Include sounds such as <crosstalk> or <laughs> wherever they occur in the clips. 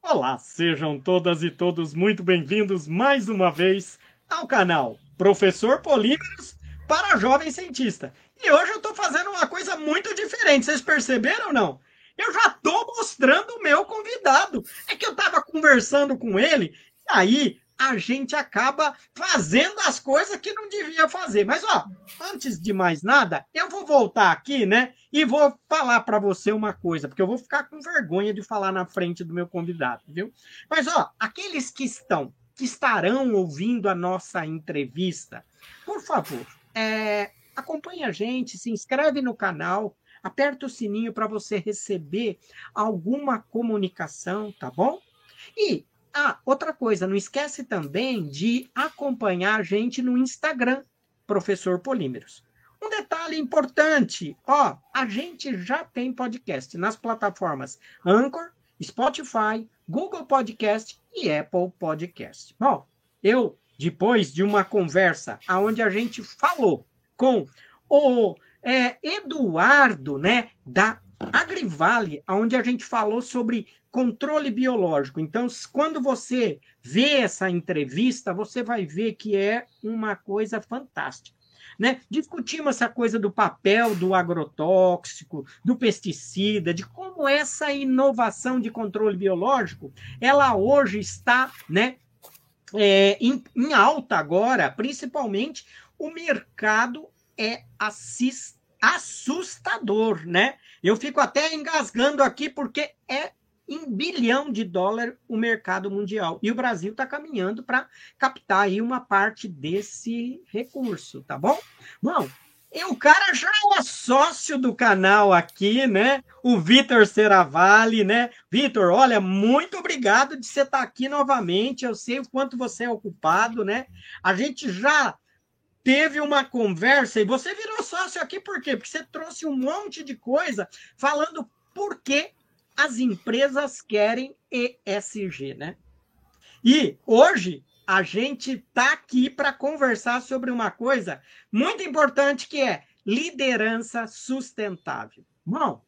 Olá, sejam todas e todos muito bem-vindos mais uma vez ao canal Professor Polímeros para Jovem Cientista. E hoje eu estou fazendo uma coisa muito diferente, vocês perceberam ou não? Eu já estou mostrando o meu convidado. É que eu estava conversando com ele, e aí a gente acaba fazendo as coisas que não devia fazer. Mas, ó, antes de mais nada, eu vou voltar aqui, né? E vou falar para você uma coisa, porque eu vou ficar com vergonha de falar na frente do meu convidado, viu? Mas, ó, aqueles que estão, que estarão ouvindo a nossa entrevista, por favor, é, acompanhe a gente, se inscreve no canal, aperta o sininho para você receber alguma comunicação, tá bom? E ah, outra coisa, não esquece também de acompanhar a gente no Instagram, Professor Polímeros. Um detalhe importante, ó, a gente já tem podcast nas plataformas Anchor, Spotify, Google Podcast e Apple Podcast. Bom, eu depois de uma conversa aonde a gente falou com o é, Eduardo, né, da Agrivale, onde a gente falou sobre controle biológico. Então, quando você vê essa entrevista, você vai ver que é uma coisa fantástica. Né? Discutimos essa coisa do papel do agrotóxico, do pesticida, de como essa inovação de controle biológico, ela hoje está né, é, em, em alta agora, principalmente o mercado é assustador, né? Eu fico até engasgando aqui porque é em bilhão de dólar o mercado mundial. E o Brasil está caminhando para captar aí uma parte desse recurso, tá bom? Bom, e o cara já é sócio do canal aqui, né? O Vitor Seravalli, né? Vitor, olha, muito obrigado de você estar tá aqui novamente. Eu sei o quanto você é ocupado, né? A gente já teve uma conversa e você virou sócio aqui por quê? Porque você trouxe um monte de coisa falando por que as empresas querem ESG, né? E hoje a gente está aqui para conversar sobre uma coisa muito importante que é liderança sustentável. Bom,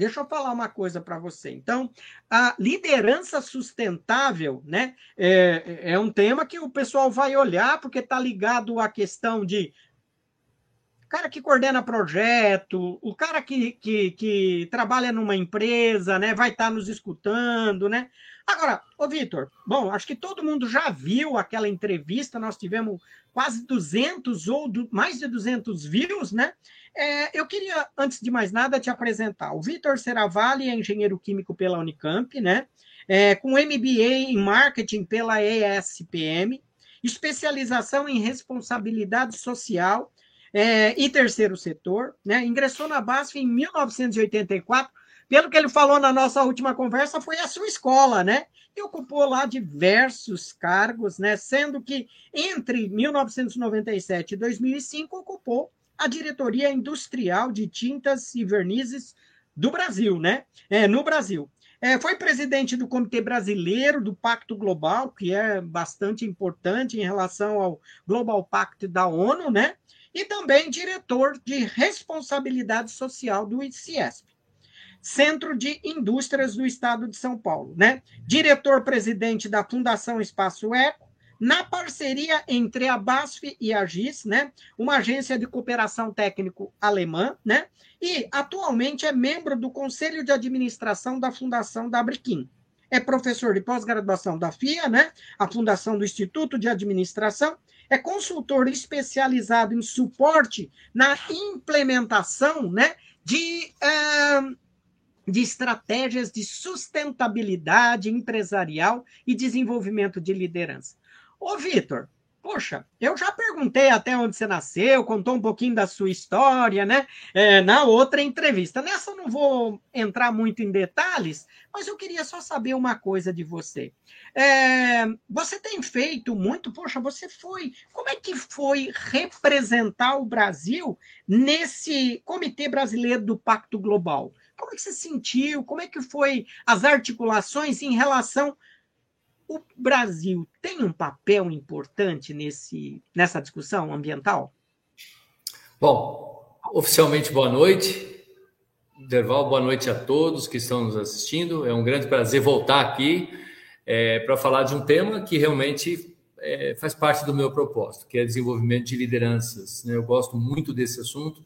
deixa eu falar uma coisa para você. Então, a liderança sustentável, né, é, é um tema que o pessoal vai olhar porque está ligado à questão de cara que coordena projeto, o cara que, que, que trabalha numa empresa, né, vai estar tá nos escutando, né? Agora, ô Vitor, bom, acho que todo mundo já viu aquela entrevista, nós tivemos quase 200 ou do, mais de 200 views, né? É, eu queria, antes de mais nada, te apresentar. O Vitor Seravalli é engenheiro químico pela Unicamp, né? É, com MBA em marketing pela ESPM, especialização em responsabilidade social é, e terceiro setor, né? Ingressou na BASF em 1984. Pelo que ele falou na nossa última conversa, foi a sua escola, né? E ocupou lá diversos cargos, né? Sendo que entre 1997 e 2005 ocupou a diretoria industrial de tintas e vernizes do Brasil, né? É, no Brasil. É, foi presidente do Comitê Brasileiro do Pacto Global, que é bastante importante em relação ao Global Pact da ONU, né? E também diretor de responsabilidade social do ICIESP, Centro de Indústrias do Estado de São Paulo, né? Diretor-presidente da Fundação Espaço Eco, na parceria entre a BASF e a GIS, né? Uma agência de cooperação técnico alemã, né? E atualmente é membro do Conselho de Administração da Fundação da Abriquim é professor de pós-graduação da FIA, né? A Fundação do Instituto de Administração, é consultor especializado em suporte na implementação né, de, uh, de estratégias de sustentabilidade empresarial e desenvolvimento de liderança. Ô, Vitor, Poxa, eu já perguntei até onde você nasceu, contou um pouquinho da sua história, né? É, na outra entrevista. Nessa eu não vou entrar muito em detalhes, mas eu queria só saber uma coisa de você. É, você tem feito muito, poxa, você foi. Como é que foi representar o Brasil nesse Comitê Brasileiro do Pacto Global? Como é que você sentiu? Como é que foi as articulações em relação o Brasil tem um papel importante nesse, nessa discussão ambiental? Bom, oficialmente boa noite. Derval, boa noite a todos que estão nos assistindo. É um grande prazer voltar aqui é, para falar de um tema que realmente é, faz parte do meu propósito, que é desenvolvimento de lideranças. Né? Eu gosto muito desse assunto.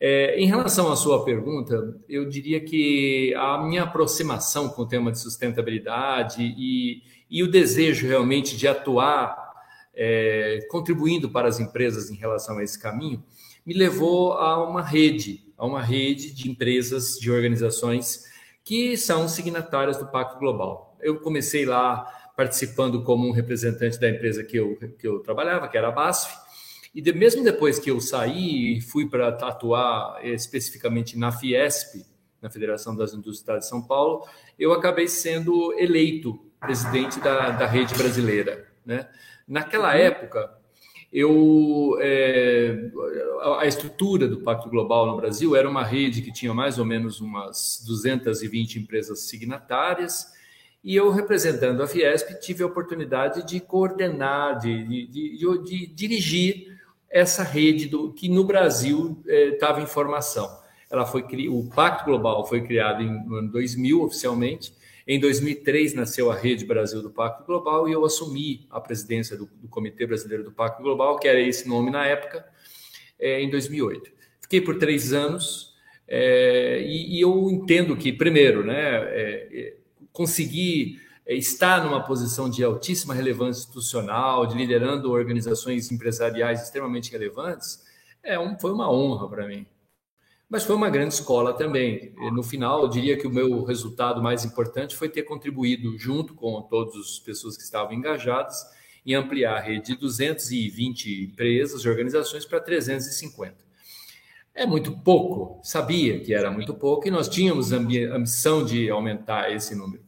É, em relação à sua pergunta, eu diria que a minha aproximação com o tema de sustentabilidade e, e o desejo realmente de atuar é, contribuindo para as empresas em relação a esse caminho me levou a uma rede, a uma rede de empresas, de organizações que são signatárias do Pacto Global. Eu comecei lá participando como um representante da empresa que eu, que eu trabalhava, que era a BASF, e de, mesmo depois que eu saí e fui para atuar especificamente na Fiesp, na Federação das Indústrias de São Paulo, eu acabei sendo eleito presidente da, da rede brasileira. Né? Naquela época, eu, é, a estrutura do Pacto Global no Brasil era uma rede que tinha mais ou menos umas 220 empresas signatárias, e eu, representando a Fiesp, tive a oportunidade de coordenar, de, de, de, de dirigir essa rede do, que no Brasil estava é, em formação. Ela foi, o Pacto Global foi criado em, em 2000 oficialmente, em 2003 nasceu a Rede Brasil do Pacto Global e eu assumi a presidência do, do Comitê Brasileiro do Pacto Global, que era esse nome na época, é, em 2008. Fiquei por três anos é, e, e, eu entendo que, primeiro, né, é, é estar numa posição de altíssima relevância institucional, de liderando organizações empresariais extremamente relevantes, é um, foi uma honra para mim mas foi uma grande escola também. No final, eu diria que o meu resultado mais importante foi ter contribuído, junto com todas as pessoas que estavam engajadas, em ampliar a rede de 220 empresas e organizações para 350. É muito pouco, sabia que era muito pouco, e nós tínhamos a missão de aumentar esse número.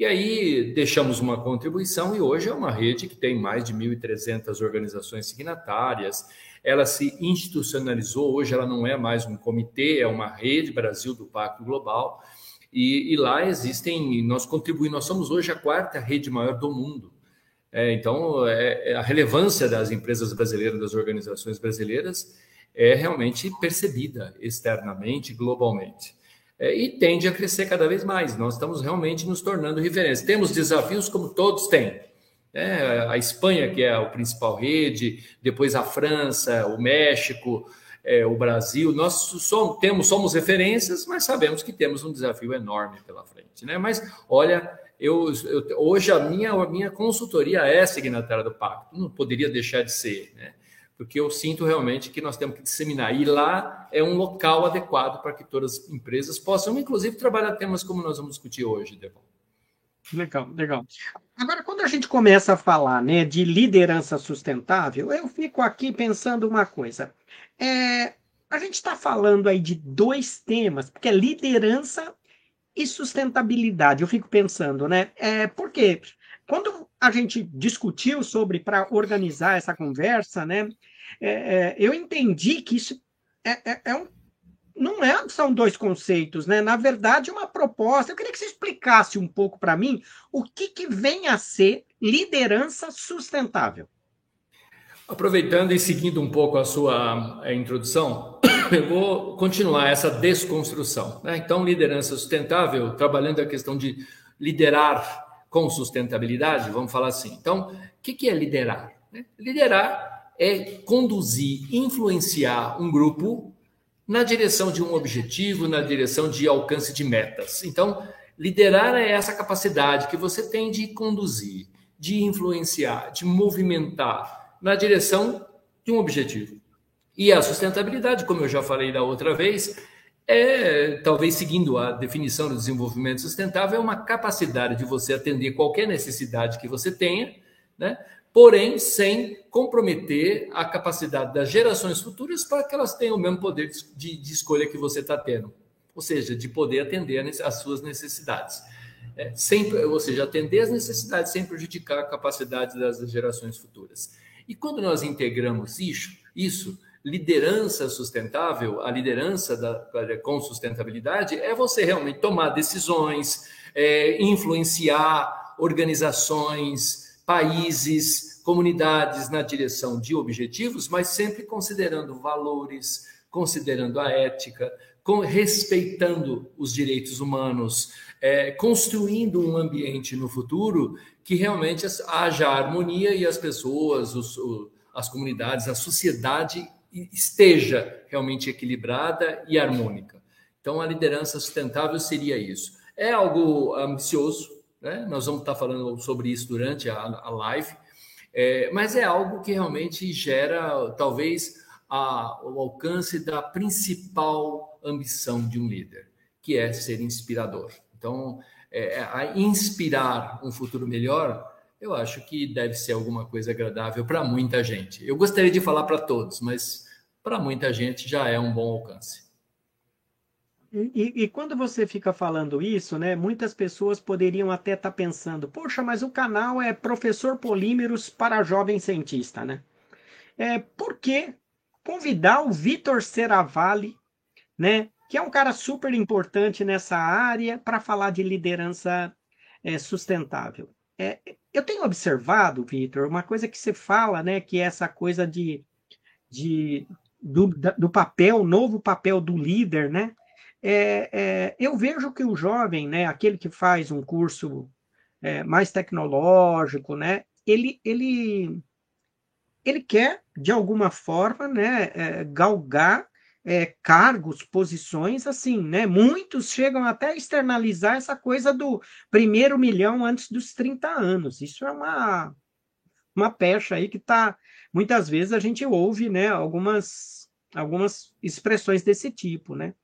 E aí deixamos uma contribuição, e hoje é uma rede que tem mais de 1.300 organizações signatárias, ela se institucionalizou, hoje ela não é mais um comitê, é uma rede Brasil do Pacto Global, e, e lá existem, nós contribuímos, nós somos hoje a quarta rede maior do mundo. É, então, é, é, a relevância das empresas brasileiras, das organizações brasileiras, é realmente percebida externamente, globalmente. É, e tende a crescer cada vez mais. Nós estamos realmente nos tornando referência. Temos desafios como todos têm, é, a Espanha, que é a principal rede, depois a França, o México, é, o Brasil. Nós somos, temos, somos referências, mas sabemos que temos um desafio enorme pela frente. Né? Mas, olha, eu, eu, hoje a minha, a minha consultoria é signatária do pacto, não poderia deixar de ser, né? Porque eu sinto realmente que nós temos que disseminar. E lá é um local adequado para que todas as empresas possam, inclusive, trabalhar temas como nós vamos discutir hoje, Devon. Legal, legal. Agora, quando a gente começa a falar né, de liderança sustentável, eu fico aqui pensando uma coisa. É, a gente está falando aí de dois temas, porque é liderança e sustentabilidade. Eu fico pensando, né? É, porque quando a gente discutiu sobre para organizar essa conversa, né? É, é, eu entendi que isso é, é, é um não é, são dois conceitos, né? Na verdade, uma proposta. Eu queria que você explicasse um pouco para mim o que, que vem a ser liderança sustentável. Aproveitando e seguindo um pouco a sua introdução, <coughs> eu vou continuar essa desconstrução. Né? Então, liderança sustentável, trabalhando a questão de liderar com sustentabilidade, vamos falar assim. Então, o que, que é liderar? Né? Liderar é conduzir, influenciar um grupo na direção de um objetivo, na direção de alcance de metas. Então, liderar é essa capacidade que você tem de conduzir, de influenciar, de movimentar na direção de um objetivo. E a sustentabilidade, como eu já falei da outra vez, é, talvez seguindo a definição do desenvolvimento sustentável, é uma capacidade de você atender qualquer necessidade que você tenha, né? porém sem comprometer a capacidade das gerações futuras para que elas tenham o mesmo poder de, de escolha que você está tendo, ou seja, de poder atender às suas necessidades. É, sem, ou seja, atender às necessidades sem prejudicar a capacidade das gerações futuras. E quando nós integramos isso, isso liderança sustentável, a liderança da, com sustentabilidade, é você realmente tomar decisões, é, influenciar organizações, países, comunidades na direção de objetivos, mas sempre considerando valores, considerando a ética, com, respeitando os direitos humanos, é, construindo um ambiente no futuro que realmente haja harmonia e as pessoas, os, as comunidades, a sociedade esteja realmente equilibrada e harmônica. Então, a liderança sustentável seria isso. É algo ambicioso, né? nós vamos estar falando sobre isso durante a, a live, é, mas é algo que realmente gera, talvez, a, o alcance da principal ambição de um líder, que é ser inspirador. Então, é, é, inspirar um futuro melhor, eu acho que deve ser alguma coisa agradável para muita gente. Eu gostaria de falar para todos, mas para muita gente já é um bom alcance. E, e, quando você fica falando isso, né, muitas pessoas poderiam até estar tá pensando, poxa, mas o canal é Professor Polímeros para Jovem Cientista, né? É, por que convidar o Vitor Seravalli, né, que é um cara super importante nessa área, para falar de liderança é, sustentável? É, eu tenho observado, Vitor, uma coisa que você fala, né, que é essa coisa de, de do, do papel, novo papel do líder, né? É, é, eu vejo que o jovem, né, aquele que faz um curso é, mais tecnológico, né, ele, ele, ele quer, de alguma forma, né, é, galgar é, cargos, posições, assim, né? Muitos chegam até a externalizar essa coisa do primeiro milhão antes dos 30 anos. Isso é uma, uma pecha aí que está. Muitas vezes a gente ouve, né, algumas, algumas expressões desse tipo, né?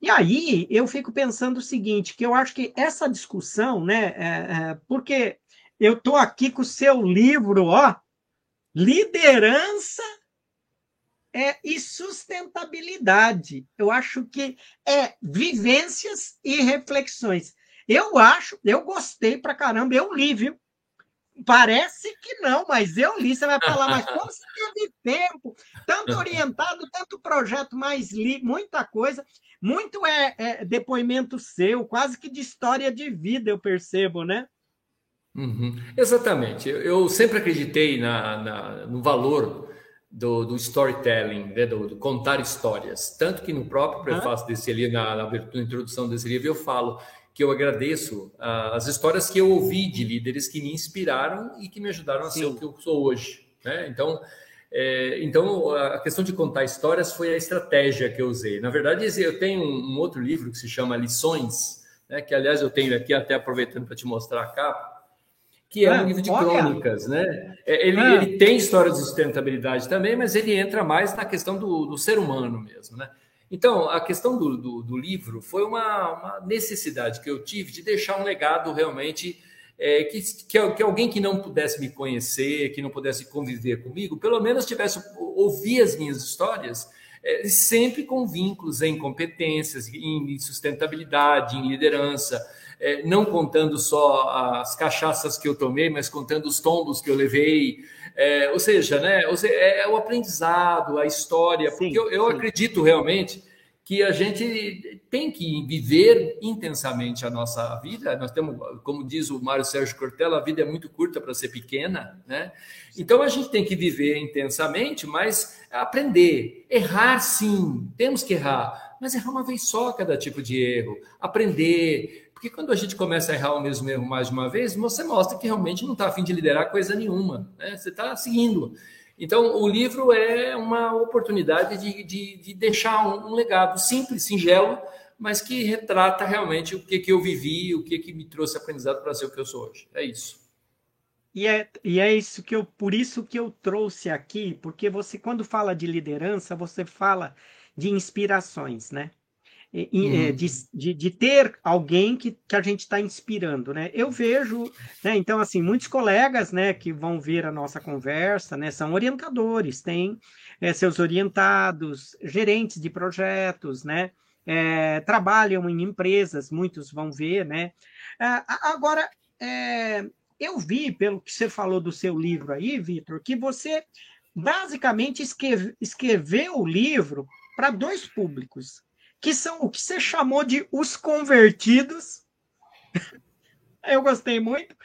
E aí eu fico pensando o seguinte, que eu acho que essa discussão, né, é, é, porque eu estou aqui com o seu livro, ó, Liderança é, e Sustentabilidade. Eu acho que é vivências e reflexões. Eu acho, eu gostei pra caramba, eu li, viu? Parece que não, mas eu li. Você vai falar, mas como você teve tempo? Tanto <laughs> orientado, tanto projeto, mais li, muita coisa. Muito é, é, depoimento seu, quase que de história de vida, eu percebo, né? Uhum. Exatamente. Eu, eu, sempre acreditei na, na, no valor do, do storytelling, né? do, do, contar histórias. Tanto que no próprio prefácio ah. desse livro, na, na, na introdução desse livro, eu falo que eu agradeço uh, as histórias que eu ouvi de líderes que me inspiraram e que me ajudaram a Sim. ser o que eu sou hoje. Né? Então, é, então, a questão de contar histórias foi a estratégia que eu usei. Na verdade, eu tenho um, outro livro que se chama Lições, né, que, aliás, eu tenho aqui, até aproveitando para te mostrar a capa, que é um ah, livro de olha. crônicas. Né? É, ele, ah. ele tem histórias de sustentabilidade também, mas ele entra mais na questão do, do ser humano mesmo. Né? Então, a questão do, do, do livro foi uma, uma, necessidade que eu tive de deixar um legado realmente é, que, que, que, alguém que não pudesse me conhecer, que não pudesse conviver comigo, pelo menos tivesse ouvir as minhas histórias, é, sempre com vínculos em competências, em sustentabilidade, em liderança, é, não contando só as cachaças que eu tomei, mas contando os tombos que eu levei, é, ou seja, né, é, é o aprendizado, a história, sim, porque eu, eu acredito realmente que a gente tem que viver intensamente a nossa vida. Nós temos, como diz o Mário Sérgio Cortella, a vida é muito curta para ser pequena, né? Então a gente tem que viver intensamente, mas aprender, errar sim, temos que errar, mas errar uma vez só cada tipo de erro, aprender, porque quando a gente começa a errar o mesmo erro mais de uma vez, você mostra que realmente não está afim de liderar coisa nenhuma. Né? Você está seguindo. Então, o livro é uma oportunidade de, de, de deixar um, um, legado simples, singelo, mas que retrata realmente o que, que eu vivi, o que, que me trouxe aprendizado para ser o que eu sou hoje. É isso. E é, e é isso que eu, por isso que eu trouxe aqui, porque você, quando fala de liderança, você fala de inspirações, né? É, uhum. de, de, de, ter alguém que, que a gente está inspirando, né? Eu vejo, né? Então, assim, muitos colegas, né, que vão ver a nossa conversa, né, são orientadores, têm é, seus orientados, gerentes de projetos, né? É, trabalham em empresas, muitos vão ver, né? É, agora, é, eu vi, pelo que você falou do seu livro aí, Vitor, que você basicamente escreve, escreveu o livro para dois públicos que são o que você chamou de os convertidos. <laughs> Eu gostei muito.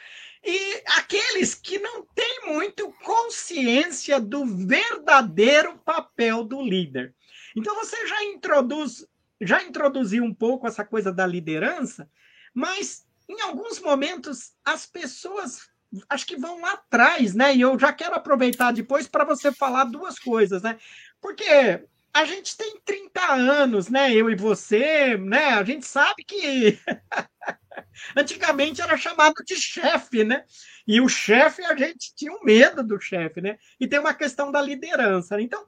E aqueles que não têm muito consciência do verdadeiro papel do líder. Então você já introduz já introduziu um pouco essa coisa da liderança, mas em alguns momentos as pessoas acho que vão lá atrás, né? E eu já quero aproveitar depois para você falar duas coisas, né? Porque a gente tem 30 anos, né? Eu e você, né? A gente sabe que <laughs> antigamente era chamado de chefe, né? E o chefe, a gente tinha um medo do chefe, né? E tem uma questão da liderança. Então,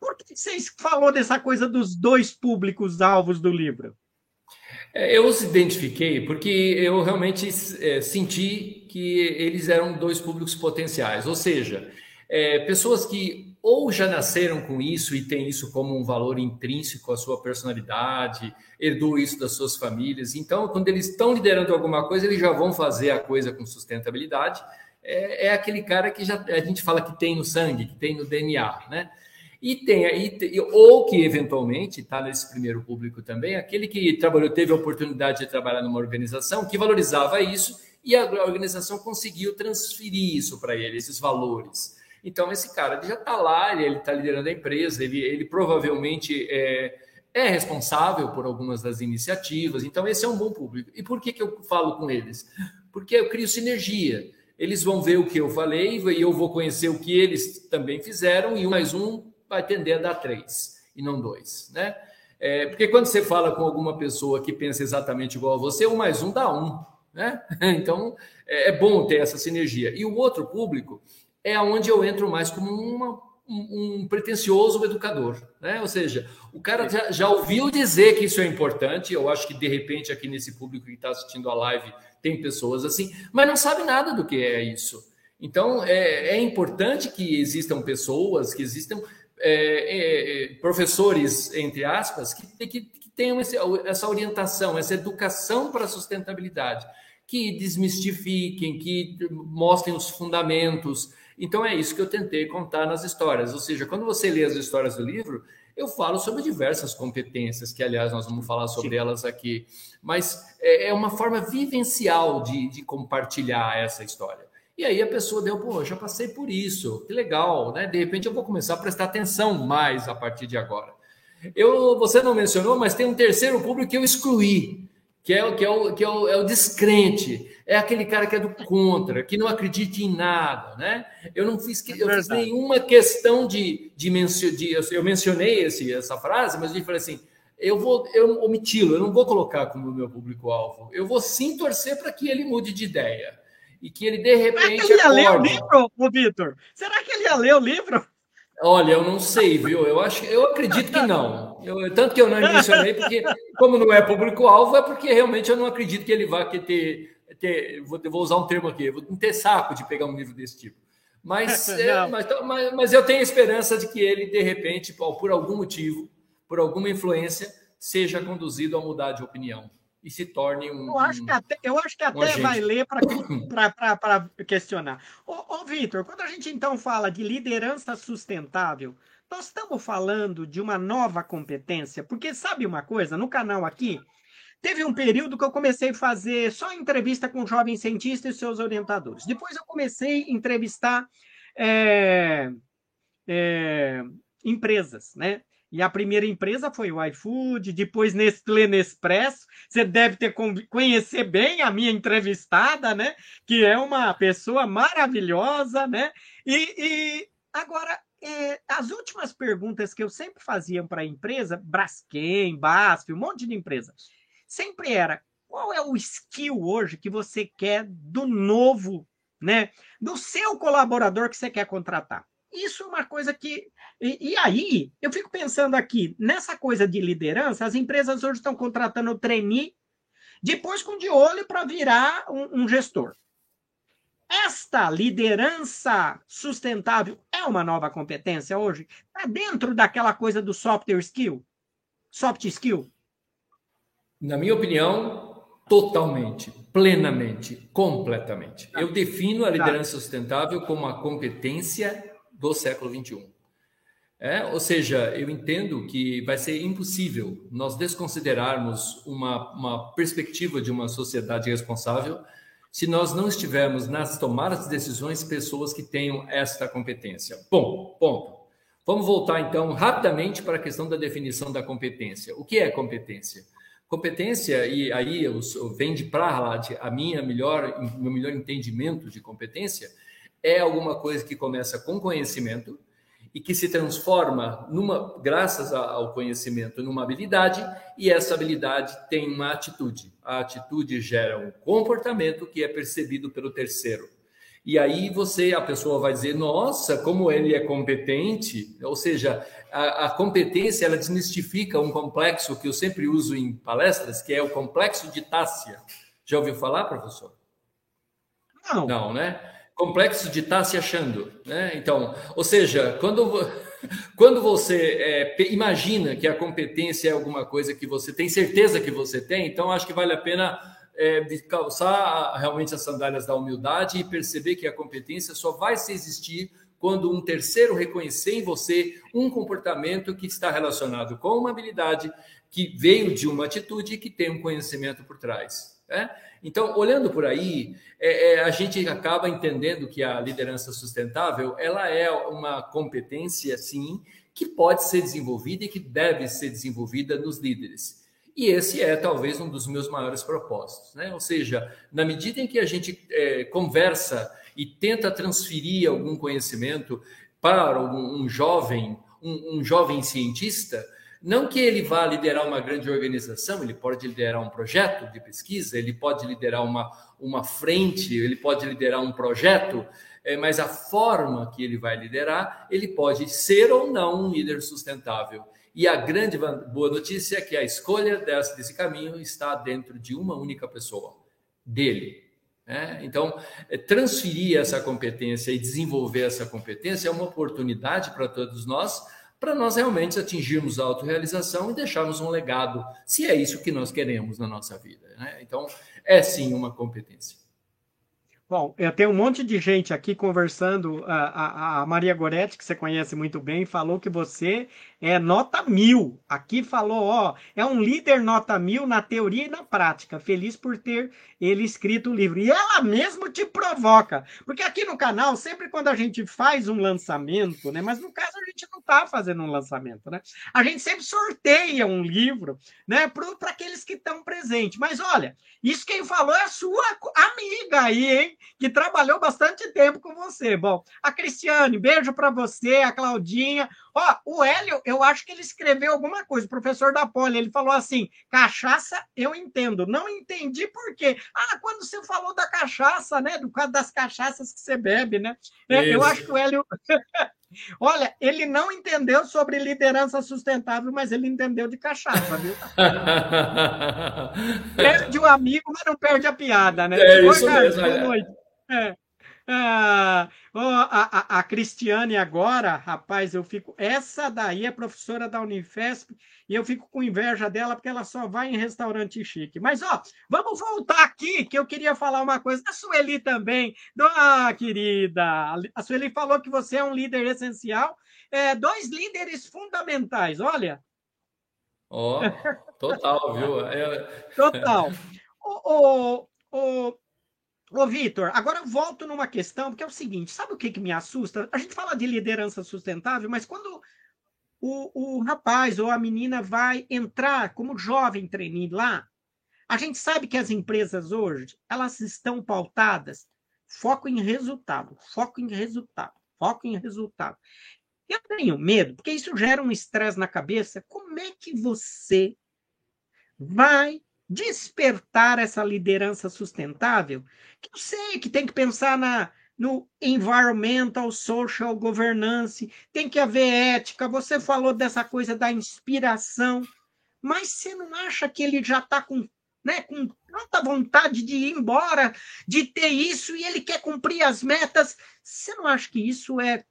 por que vocês falou dessa coisa dos dois públicos alvos do livro? É, eu os identifiquei porque eu realmente é, senti que eles eram dois públicos potenciais, ou seja, é, pessoas que ou já nasceram com isso e têm isso como um valor intrínseco à sua personalidade, herdou isso das suas famílias. Então, quando eles estão liderando alguma coisa, eles já vão fazer a coisa com sustentabilidade. É, é aquele cara que já a gente fala que tem no sangue, que tem no DNA, né? E tem aí, ou que eventualmente está nesse primeiro público também, aquele que trabalhou, teve a oportunidade de trabalhar numa organização que valorizava isso e a organização conseguiu transferir isso para ele, esses valores. Então, esse cara ele já está lá, ele está liderando a empresa, ele, ele provavelmente é, é, responsável por algumas das iniciativas. Então, esse é um bom público. E por que, que eu falo com eles? Porque eu crio sinergia. Eles vão ver o que eu falei e eu vou conhecer o que eles também fizeram, e um mais um vai tender a dar três e não dois, né? É, porque quando você fala com alguma pessoa que pensa exatamente igual a você, um mais um dá um, né? <laughs> Então é, é bom ter essa sinergia. E o outro público é onde eu entro mais como uma, um, um pretencioso educador, né? Ou seja, o cara já, já, ouviu dizer que isso é importante. Eu acho que de repente aqui nesse público que está assistindo a live tem pessoas assim, mas não sabe nada do que é isso. Então é, é importante que existam pessoas, que existam é, é, é, professores, entre aspas, que, que, que tenham esse, essa orientação, essa educação para a sustentabilidade, que desmistifiquem, que mostrem os fundamentos. Então, é isso que eu tentei contar nas histórias. Ou seja, quando você lê as histórias do livro, eu falo sobre diversas competências, que, aliás, nós vamos falar sobre Sim. elas aqui. Mas é, é uma forma vivencial de, de compartilhar essa história. E aí a pessoa deu, pô, já passei por isso, que legal, né? De repente eu vou começar a prestar atenção mais a partir de agora. Eu, você não mencionou, mas tem um terceiro público que eu excluí, que é, que é, o, que é, o, é o descrente, é aquele cara que é do contra, que não acredita em nada, né? Eu não fiz, é eu fiz nenhuma questão de, de, mencio, de eu mencionei esse, essa frase, mas eu falei assim, eu vou eu omiti-lo, eu não vou colocar como meu público-alvo, eu vou sim torcer para que ele mude de ideia e que ele de repente. Será que ele ia ler o livro, Vitor? Será que ele ia ler o livro? Olha, eu não sei, viu? Eu acho, eu acredito que não. Eu, tanto que eu não <laughs> mencionei, porque como não é público-alvo, é porque realmente eu não acredito que ele vá ter, ter vou, vou usar um termo aqui, vou ter saco de pegar um livro desse tipo. Mas, <laughs> é, mas, mas, mas, eu tenho esperança de que ele, de repente, por algum motivo, por alguma influência, seja conduzido a mudar de opinião e se torne um. Eu acho que até, eu acho que até vai ler para <coughs> questionar. Ô, ô Vitor, quando a gente então fala de liderança sustentável, nós estamos falando de uma nova competência, porque sabe uma coisa? No canal aqui, teve um período que eu comecei a fazer só entrevista com jovens cientistas e seus orientadores. Depois eu comecei a entrevistar é, é, empresas, né? E a primeira empresa foi o iFood, depois Nestlé Nespresso. Você deve ter conhecer bem a minha entrevistada, né? Que é uma pessoa maravilhosa, né? E, e agora é, as últimas perguntas que eu sempre fazia para a empresa, Braskem, BASF, um monte de empresa, sempre era: qual é o skill hoje que você quer do novo, né? Do seu colaborador que você quer contratar? Isso é uma coisa que. E, e, aí, eu fico pensando aqui, nessa coisa de liderança, as empresas hoje estão contratando trainee, depois com de olho para virar um, um gestor. Esta liderança sustentável é uma nova competência hoje? Está dentro daquela coisa do software skill? Soft skill? Na minha opinião, totalmente, plenamente, completamente. Eu defino a tá. liderança sustentável como uma competência do século 21. É, ou seja, eu entendo que vai ser impossível nós desconsiderarmos uma, uma perspectiva de uma sociedade responsável se nós não estivermos nas tomadas de decisões pessoas que tenham esta competência. Bom, ponto. Vamos voltar então rapidamente para a questão da definição da competência. O que é competência? Competência, e aí eu, vem de para a minha melhor, meu melhor entendimento de competência, é alguma coisa que começa com conhecimento e que se transforma numa, graças ao conhecimento, numa habilidade, e essa habilidade tem uma atitude. A atitude gera um comportamento que é percebido pelo terceiro. E aí você, a pessoa vai dizer, nossa, como ele é competente, ou seja, a, a, competência ela desmistifica um complexo que eu sempre uso em palestras, que é o complexo de Tássia. Já ouviu falar, professor? Não. Não, né? Complexo de estar se achando, né? Então, ou seja, quando <laughs> quando você é, imagina que a competência é alguma coisa que você tem certeza que você tem, então acho que vale a pena é, calçar realmente as sandálias da humildade e perceber que a competência só vai se existir quando um terceiro reconhecer em você um comportamento que está relacionado com uma habilidade que veio de uma atitude e que tem um conhecimento por trás. Né? Então, olhando por aí, é, é, a gente acaba entendendo que a liderança sustentável ela é uma competência, sim, que pode ser desenvolvida e que deve ser desenvolvida nos líderes. E esse é talvez um dos meus maiores propósitos, né? Ou seja, na medida em que a gente é, conversa e tenta transferir algum conhecimento para um, um jovem, um, um, jovem cientista, não que ele vá liderar uma grande organização, ele pode liderar um projeto de pesquisa, ele pode liderar uma, uma frente, ele pode liderar um projeto, é, mas a forma que ele vai liderar, ele pode ser ou não um líder sustentável. E a grande boa notícia é que a escolha desse, desse caminho está dentro de uma única pessoa, dele. Né? Então, é, transferir essa competência e desenvolver essa competência é uma oportunidade para todos nós, para nós realmente atingirmos a autorrealização e deixarmos um legado, se é isso que nós queremos na nossa vida. Né? Então, é sim uma competência. Bom, tenho um monte de gente aqui conversando. A, a, a, Maria Goretti, que você conhece muito bem, falou que você é nota mil. Aqui falou, ó, é um líder nota mil na teoria e na prática. Feliz por ter ele escrito o livro. E ela mesmo te provoca. Porque aqui no canal, sempre quando a gente faz um lançamento, né? Mas no caso a gente não está fazendo um lançamento, né? A gente sempre sorteia um livro, né? Para aqueles que estão presentes. Mas olha, isso quem falou é a sua amiga aí, hein? Que trabalhou bastante tempo com você. Bom, a Cristiane, beijo para você, a Claudinha. Ó, o Hélio, eu acho que ele escreveu alguma coisa, o professor da Poli, ele falou assim: cachaça eu entendo. Não entendi por quê. Ah, quando você falou da cachaça, né? Do caso das cachaças que você bebe, né? É, eu acho que o Hélio. <laughs> Olha, ele não entendeu sobre liderança sustentável, mas ele entendeu de cachaça, viu? <laughs> perde o amigo, mas não perde a piada, né? É Oi, isso mesmo. Boa é. noite. É. Ah, oh, a, a, a, Cristiane agora, rapaz, eu fico. Essa daí é professora da Unifesp e eu fico com inveja dela porque ela só vai em restaurante chique. Mas, ó, vamos voltar aqui que eu queria falar uma coisa. A Sueli também. Ah, querida, a Sueli falou que você é um líder essencial. É, dois líderes fundamentais, olha. Ó, oh, total, viu? É... Total. <laughs> O, o, o, Ô, Vitor, agora eu volto numa questão, porque é o seguinte: sabe o que, que me assusta? A gente fala de liderança sustentável, mas quando o, o rapaz ou a menina vai entrar como jovem trainee lá, a gente sabe que as empresas hoje, elas estão pautadas foco em resultado, foco em resultado, foco em resultado. Eu tenho medo, porque isso gera um estresse na cabeça. Como é que você vai despertar essa liderança sustentável, que eu sei que tem que pensar na, no environmental, social governance, tem que haver ética. Você falou dessa coisa da inspiração, mas você não acha que ele já está com, né, com tanta vontade de ir embora, de ter isso, e ele quer cumprir as metas? Você não acha que isso é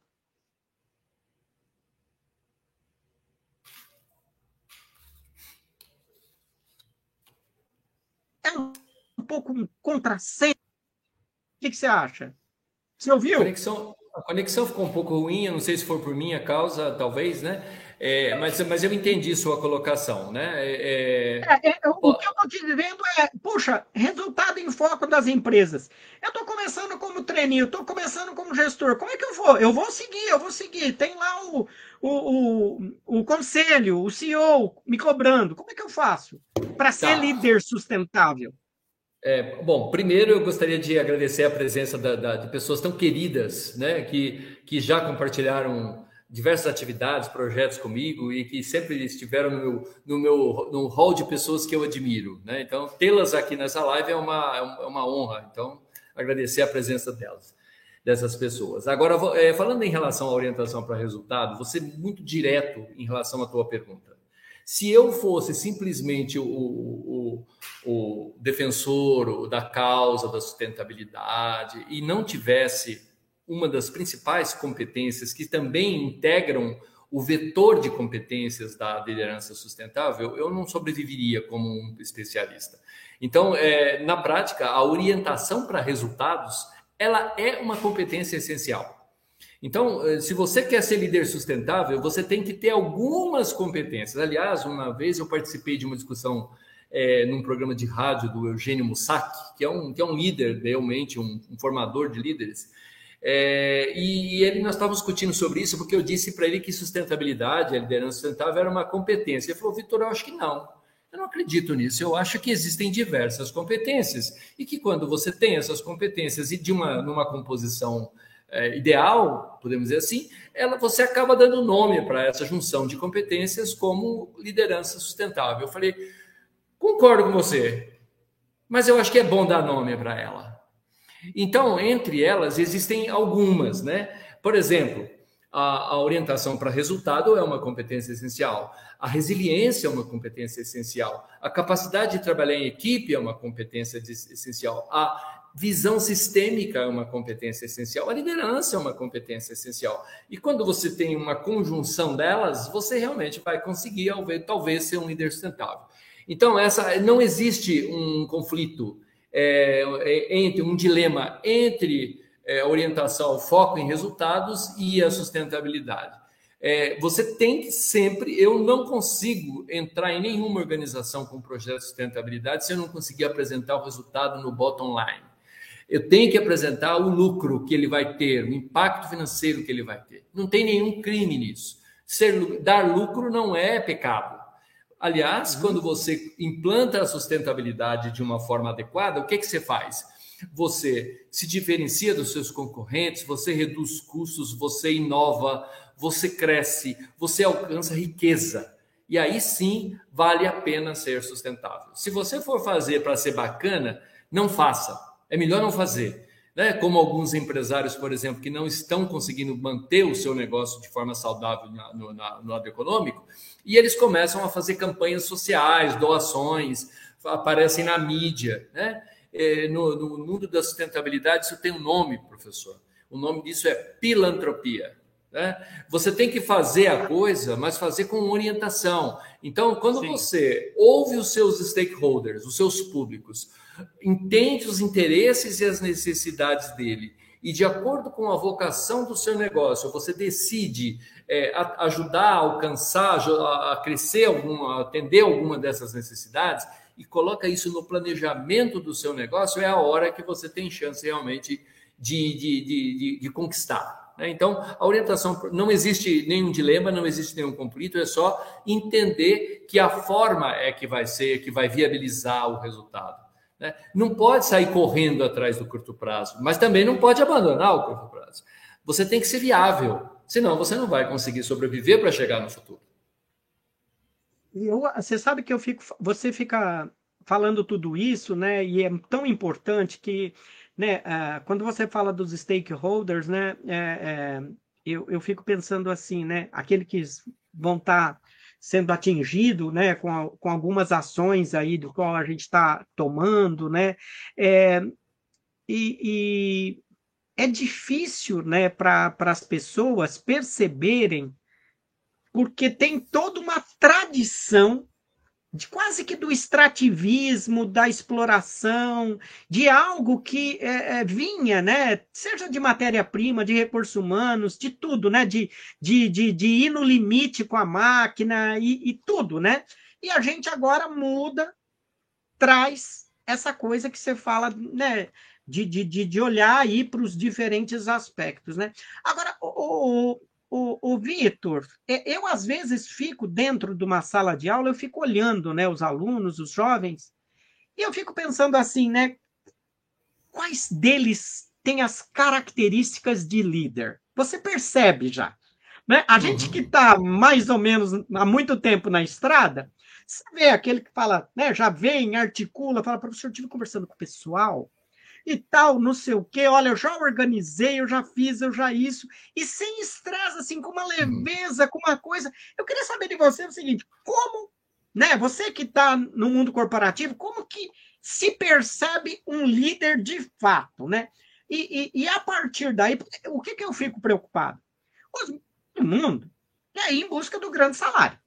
é um pouco um contrassenso. O que, que, você acha? Você ouviu? A conexão, a conexão ficou um pouco ruim, eu não sei se for por minha causa, talvez, né? É, mas, mas eu entendi sua colocação, né? É, é... é, é o que eu estou te dizendo é, puxa, resultado em foco das empresas. Eu estou começando como treininho, estou começando como gestor. Como é que eu vou? Eu vou seguir, eu vou seguir. Tem lá o, o, o, o conselho, o CEO me cobrando. Como é que eu faço para ser tá. líder sustentável? É, bom, primeiro eu gostaria de agradecer a presença da, da, de pessoas tão queridas, né, que, que já compartilharam diversas atividades, projetos comigo e que sempre estiveram no meu, no meu no hall de pessoas que eu admiro. Né? Então, tê-las aqui nessa live é uma, é uma honra. Então, agradecer a presença delas, dessas pessoas. Agora, é, falando em relação à orientação para resultado, você muito direto em relação à tua pergunta. Se eu fosse simplesmente o, o, o defensor da causa da sustentabilidade e não tivesse uma das principais competências que também integram o vetor de competências da liderança sustentável, eu não sobreviveria como um especialista. Então, é, na prática, a orientação para resultados, ela é uma competência essencial. Então, eh, se você quer ser líder sustentável, você tem que ter algumas competências. Aliás, uma vez eu participei de uma discussão é, num programa de rádio do Eugênio Mussac, que é um, que é um líder, realmente, um, um formador de líderes, é, e ele, nós estávamos discutindo sobre isso porque eu disse para ele que sustentabilidade, a liderança sustentável era uma competência. Ele falou, Vitor, eu acho que não. Eu não acredito nisso. Eu acho que existem diversas competências e que quando você tem essas competências e de uma numa composição é, ideal, podemos dizer assim, ela você acaba dando nome para essa junção de competências como liderança sustentável. Eu falei, concordo com você, mas eu acho que é bom dar nome para ela. Então, entre elas, existem algumas, né? Por exemplo, a, a orientação para resultado é uma competência essencial. A resiliência é uma competência essencial. A capacidade de trabalhar em equipe é uma competência essencial. A visão sistêmica é uma competência essencial. A liderança é uma competência essencial. E quando você tem uma conjunção delas, você realmente vai conseguir, talvez, ser um líder sustentável. Então, essa não existe um conflito é, é, entre um dilema entre é, orientação, foco em resultados e a sustentabilidade. É, você tem que sempre, eu não consigo entrar em nenhuma organização com projeto de sustentabilidade se eu não conseguir apresentar o resultado no bottom line. Eu tenho que apresentar o lucro que ele vai ter, o impacto financeiro que ele vai ter. Não tem nenhum crime nisso. Ser, dar lucro não é pecado. Aliás, uhum. quando você implanta a sustentabilidade de uma forma adequada, o que, que você faz? Você se diferencia dos seus concorrentes, você reduz custos, você inova, você cresce, você alcança riqueza. E aí sim vale a pena ser sustentável. Se você for fazer para ser bacana, não faça. É melhor não fazer né? como alguns empresários, por exemplo, que não estão conseguindo manter o seu negócio de forma saudável no, na, no lado econômico, e eles começam a fazer campanhas sociais, doações, aparecem na mídia. Né? É, no, no mundo da sustentabilidade, isso tem um nome, professor. O nome disso é pilantropia. Né? Você tem que fazer a coisa, mas fazer com orientação. Então, quando Sim. você ouve os seus stakeholders, os seus públicos, entende os interesses e as necessidades dele e de acordo com a vocação do seu negócio, você decide é, ajudar a alcançar, a, crescer, alguma, atender alguma dessas necessidades e coloca isso no planejamento do seu negócio, é a hora que você tem chance realmente de, de, de, de, de conquistar. Né? Então, a orientação não existe nenhum dilema, não existe nenhum conflito, é só entender que a forma é que vai ser, que vai viabilizar o resultado. Né? Não pode sair correndo atrás do curto prazo, mas também não pode abandonar o curto prazo. Você tem que ser viável, senão você não vai conseguir sobreviver para chegar no futuro. Eu, você sabe que eu fico, você fica falando tudo isso, né? E é tão importante que, né? Uh, quando você fala dos stakeholders, né? É, é, eu, eu fico pensando assim, né? Aqueles que vão estar tá sendo atingido, né, com, a, com algumas ações aí do qual a gente está tomando, né, é, e, e, é difícil, né, para as pessoas perceberem, porque tem toda uma tradição de quase que do extrativismo, da exploração, de algo que é, é, vinha, né, seja de matéria-prima, de recursos humanos, de tudo, né, de, de, de, de ir no limite com a máquina e, e tudo, né? E a gente agora muda, traz essa coisa que você fala, né, de, de, de olhar aí para os diferentes aspectos, né? Agora, o, o, o, o Vitor, eu às vezes fico dentro de uma sala de aula, eu fico olhando né, os alunos, os jovens, e eu fico pensando assim, né? Quais deles têm as características de líder? Você percebe já. Né? A gente que está mais ou menos há muito tempo na estrada, você vê aquele que fala, né, já vem, articula, fala, professor, eu estive conversando com o pessoal e tal, não sei o quê, olha, eu já organizei, eu já fiz, eu já isso, e sem estresse, assim, com uma uhum. leveza, com uma coisa. Eu queria saber de você o seguinte, como, né, você que está no mundo corporativo, como que se percebe um líder de fato, né? E, e, e a partir daí, o que, que eu fico preocupado? O mundo é ir em busca do grande salário.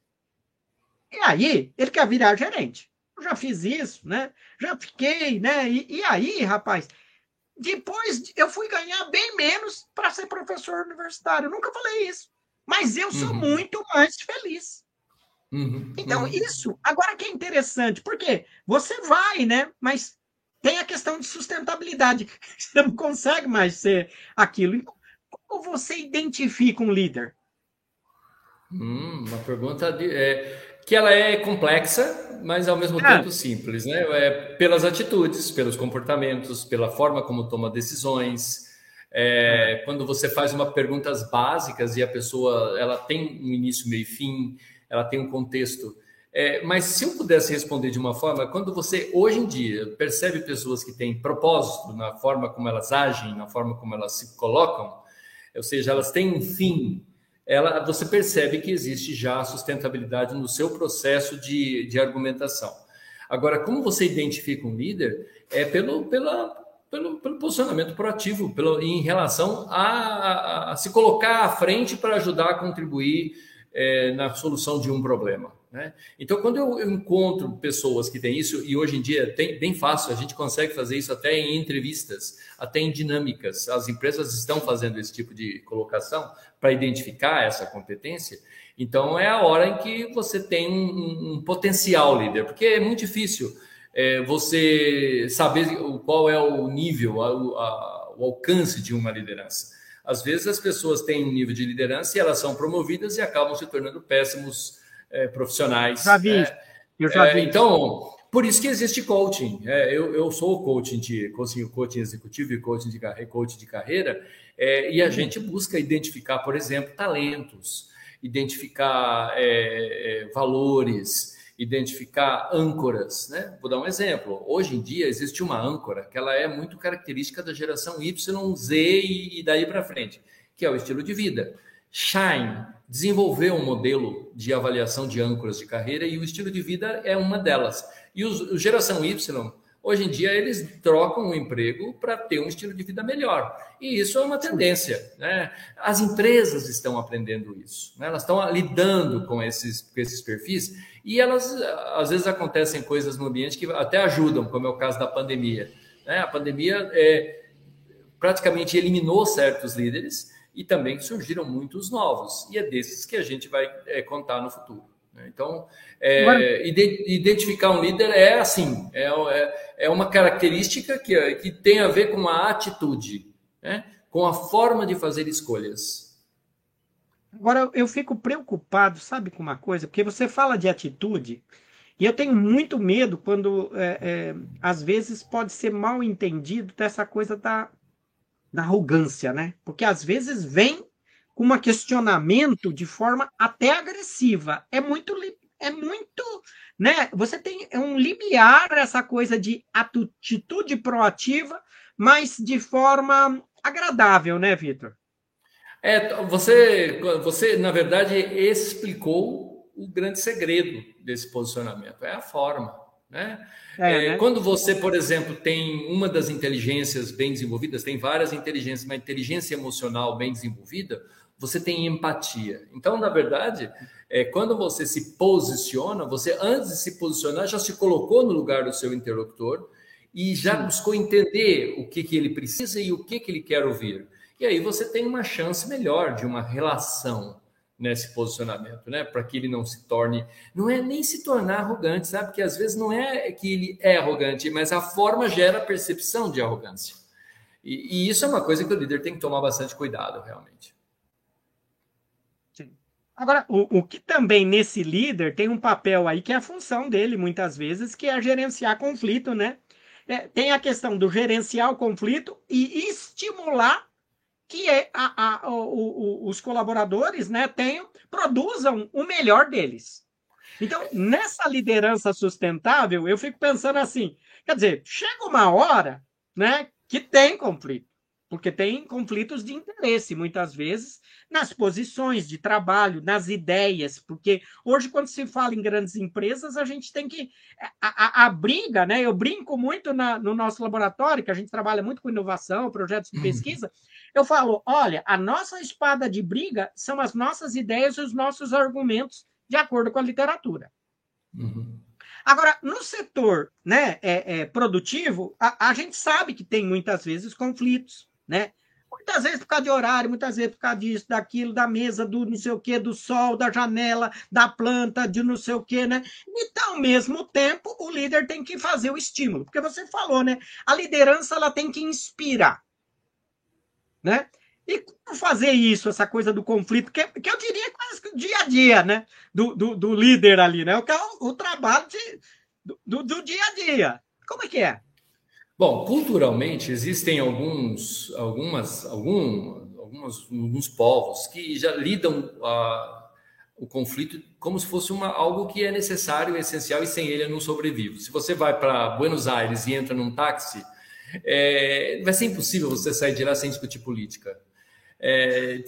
E aí, ele quer virar gerente. Eu já fiz isso, né? Já fiquei, né? E, e aí, rapaz, depois eu fui ganhar bem menos para ser professor universitário. Eu nunca falei isso. Mas eu sou uhum. muito mais feliz. Uhum, então, uhum. isso, agora que é interessante, porque você vai, né? Mas tem a questão de sustentabilidade. <laughs> Você não consegue mais ser aquilo. Então, como você identifica um líder? Hum, uma pergunta de, é, que ela é complexa, mas ao mesmo é. tempo simples, né? É pelas atitudes, pelos comportamentos, pela forma como toma decisões. É, é. Quando você faz uma perguntas básicas e a pessoa ela tem um início, meio e fim, ela tem um contexto. É, mas se eu pudesse responder de uma forma, quando você hoje em dia percebe pessoas que têm propósito na forma como elas agem, na forma como elas se colocam, ou seja, elas têm um fim ela, você percebe que existe já sustentabilidade no seu processo de, de argumentação. Agora, como você identifica um líder? É pelo, pela, pelo, pelo posicionamento proativo, pelo, em relação a, a, a se colocar à frente para ajudar a contribuir é, na solução de um problema. Né? Então, quando eu, encontro pessoas que têm isso, e hoje em dia tem bem fácil, a gente consegue fazer isso até em entrevistas, até em dinâmicas. As empresas estão fazendo esse tipo de colocação para identificar essa competência. Então, é a hora em que você tem um, um potencial líder, porque é muito difícil é, você saber qual é o nível, a, a, o alcance de uma liderança. Às vezes, as pessoas têm um nível de liderança e elas são promovidas e acabam se tornando péssimos é, profissionais. Já vi. É, eu já é, vi. Então, por isso que existe coaching. É, eu, eu sou coaching de coaching, coaching executivo e coaching de, coaching de carreira, é, e a gente busca identificar, por exemplo, talentos, identificar valores, identificar âncoras. Né? Vou dar um exemplo. Hoje em dia existe uma âncora que ela é muito característica da geração Y, Z e, e daí para frente, que é o estilo de vida. Shine desenvolveu um modelo de avaliação de âncoras de carreira e o estilo de vida é uma delas. E o geração Y, hoje em dia, eles trocam o emprego para ter um estilo de vida melhor. E isso é uma tendência. Né? As empresas estão aprendendo isso. Né? Elas estão lidando com esses, com esses perfis e elas, às vezes, acontecem coisas no ambiente que até ajudam, como é o caso da pandemia. Né? A pandemia é, praticamente eliminou certos líderes e também surgiram muitos novos, e é desses que a gente vai é, contar no futuro. Né? Então, é, identificar um líder é assim, é, é, é, uma característica que, que tem a ver com a atitude, né? com a forma de fazer escolhas. Agora, eu fico preocupado, sabe, com uma coisa, porque você fala de atitude, e eu tenho muito medo quando, é, é, às vezes, pode ser mal entendido dessa coisa da da arrogância, né? Porque às vezes vem com um questionamento de forma até agressiva. É muito é muito, né? Você tem um limiar essa coisa de atitude proativa, mas de forma agradável, né, Vitor? É, você, você na verdade explicou o grande segredo desse posicionamento, é a forma. Né? É, é, né? Quando você, por exemplo, tem uma das inteligências bem desenvolvidas, tem várias inteligências, uma inteligência emocional bem desenvolvida, você tem empatia. Então, na verdade, é, quando você se posiciona, você antes de se posicionar já se colocou no lugar do seu interlocutor e já Sim. buscou entender o que, que ele precisa e o que, que ele quer ouvir. E aí você tem uma chance melhor de uma relação nesse posicionamento, né? Para que ele não se torne, não é nem se tornar arrogante, sabe? Porque às vezes não é que ele é arrogante, mas a forma gera a percepção de arrogância. E, e isso é uma coisa que o líder tem que tomar bastante cuidado, realmente. Agora, o, o que também nesse líder tem um papel aí que é a função dele, muitas vezes, que é gerenciar conflito, né? É, tem a questão do gerenciar o conflito e estimular que é a, a, o, o, os colaboradores né, tenham, produzam o melhor deles. Então, nessa liderança sustentável, eu fico pensando assim, quer dizer, chega uma hora né, que tem conflito porque tem conflitos de interesse, muitas vezes, nas posições de trabalho, nas ideias, porque hoje, quando se fala em grandes empresas, a gente tem que. A, a, a briga, né? Eu brinco muito na, no nosso laboratório, que a gente trabalha muito com inovação, projetos de uhum. pesquisa. Eu falo: olha, a nossa espada de briga são as nossas ideias e os nossos argumentos, de acordo com a literatura. Uhum. Agora, no setor né, é, é, produtivo, a, a gente sabe que tem muitas vezes conflitos né? Muitas vezes por causa de horário, muitas vezes por causa disso, daquilo, da mesa, do não sei o quê, do sol, da janela, da planta, de não sei o quê, né? Então, ao mesmo tempo, o líder tem que fazer o estímulo, porque você falou, né? A liderança ela tem que inspirar, né? E como fazer isso, essa coisa do conflito, que, que eu diria quase que o dia a dia, né? Do, do, do líder ali, né? O, é o trabalho de, do, do dia a dia. Como é que é? Bom, culturalmente existem alguns, algumas, algum, algumas, alguns povos que já lidam a, o conflito como se fosse uma, algo que é necessário, essencial e sem ele eu não sobrevivo. Se você vai para Buenos Aires e entra num táxi, é, vai ser impossível você sair de lá sem discutir política. É,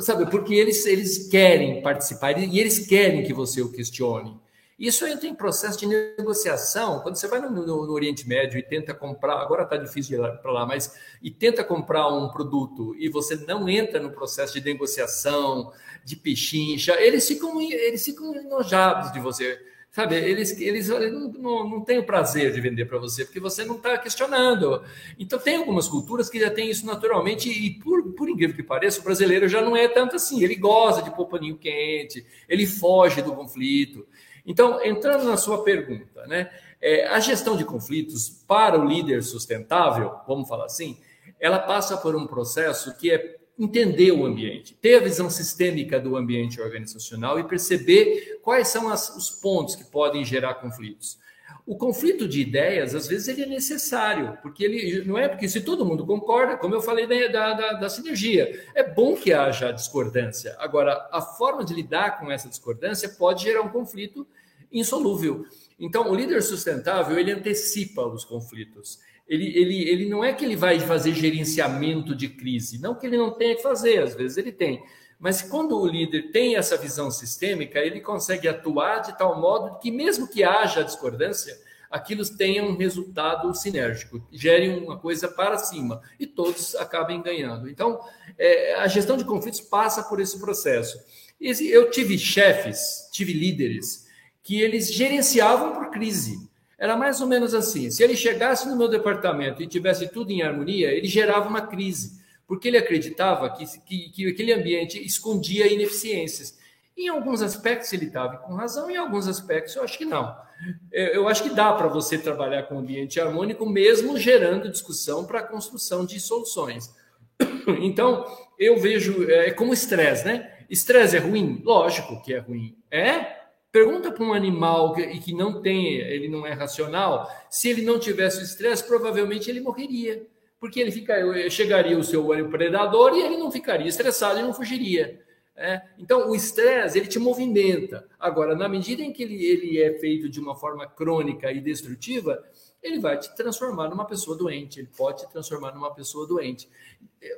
sabe, porque eles, eles querem participar e eles querem que você o questione. Isso entra em processo de negociação. Quando você vai no, no, no Oriente Médio e tenta comprar, agora está difícil de ir para lá, mas e tenta comprar um produto e você não entra no processo de negociação, de pechincha, eles ficam, eles ficam enojados de você. Sabe, eles, eles não, não, não têm o prazer de vender para você, porque você não está questionando. Então, tem algumas culturas que já têm isso naturalmente, e por, por incrível que pareça, o brasileiro já não é tanto assim. Ele gosta de pôr paninho quente, ele foge do conflito. Então, entrando na sua pergunta, né? É, a gestão de conflitos para o líder sustentável, vamos falar assim, ela passa por um processo que é entender o ambiente, ter a visão sistêmica do ambiente organizacional e perceber quais são as, os pontos que podem gerar conflitos. O conflito de ideias, às vezes, ele é necessário, porque ele não é porque se todo mundo concorda, como eu falei da, da, da sinergia, é bom que haja discordância. Agora, a forma de lidar com essa discordância pode gerar um conflito insolúvel. Então, o líder sustentável, ele antecipa os conflitos. Ele, ele, ele não é que ele vai fazer gerenciamento de crise, não que ele não tenha que fazer, às vezes ele tem, mas quando o líder tem essa visão sistêmica, ele consegue atuar de tal modo que, mesmo que haja discordância, aquilo tenha um resultado sinérgico, gere uma coisa para cima e todos acabem ganhando. Então, é, a gestão de conflitos passa por esse processo. Eu tive chefes, tive líderes que eles gerenciavam por crise. Era mais ou menos assim: se ele chegasse no meu departamento e tivesse tudo em harmonia, ele gerava uma crise porque ele acreditava que, que, que aquele ambiente escondia ineficiências. Em alguns aspectos ele estava com razão, em alguns aspectos eu acho que não. Eu acho que dá para você trabalhar com ambiente harmônico, mesmo gerando discussão para a construção de soluções. <coughs> Então, eu vejo, é como estresse, né? Estresse é ruim? Lógico que é ruim. É? Pergunta para um animal que, que não tem, ele não é racional, se ele não tivesse o estresse, provavelmente ele morreria porque ele fica, chegaria o seu predador e ele não ficaria estressado e não fugiria. É? Então, o estresse ele te movimenta. Agora, na medida em que ele, ele é feito de uma forma crônica e destrutiva, ele vai te transformar numa pessoa doente. Ele pode te transformar numa pessoa doente.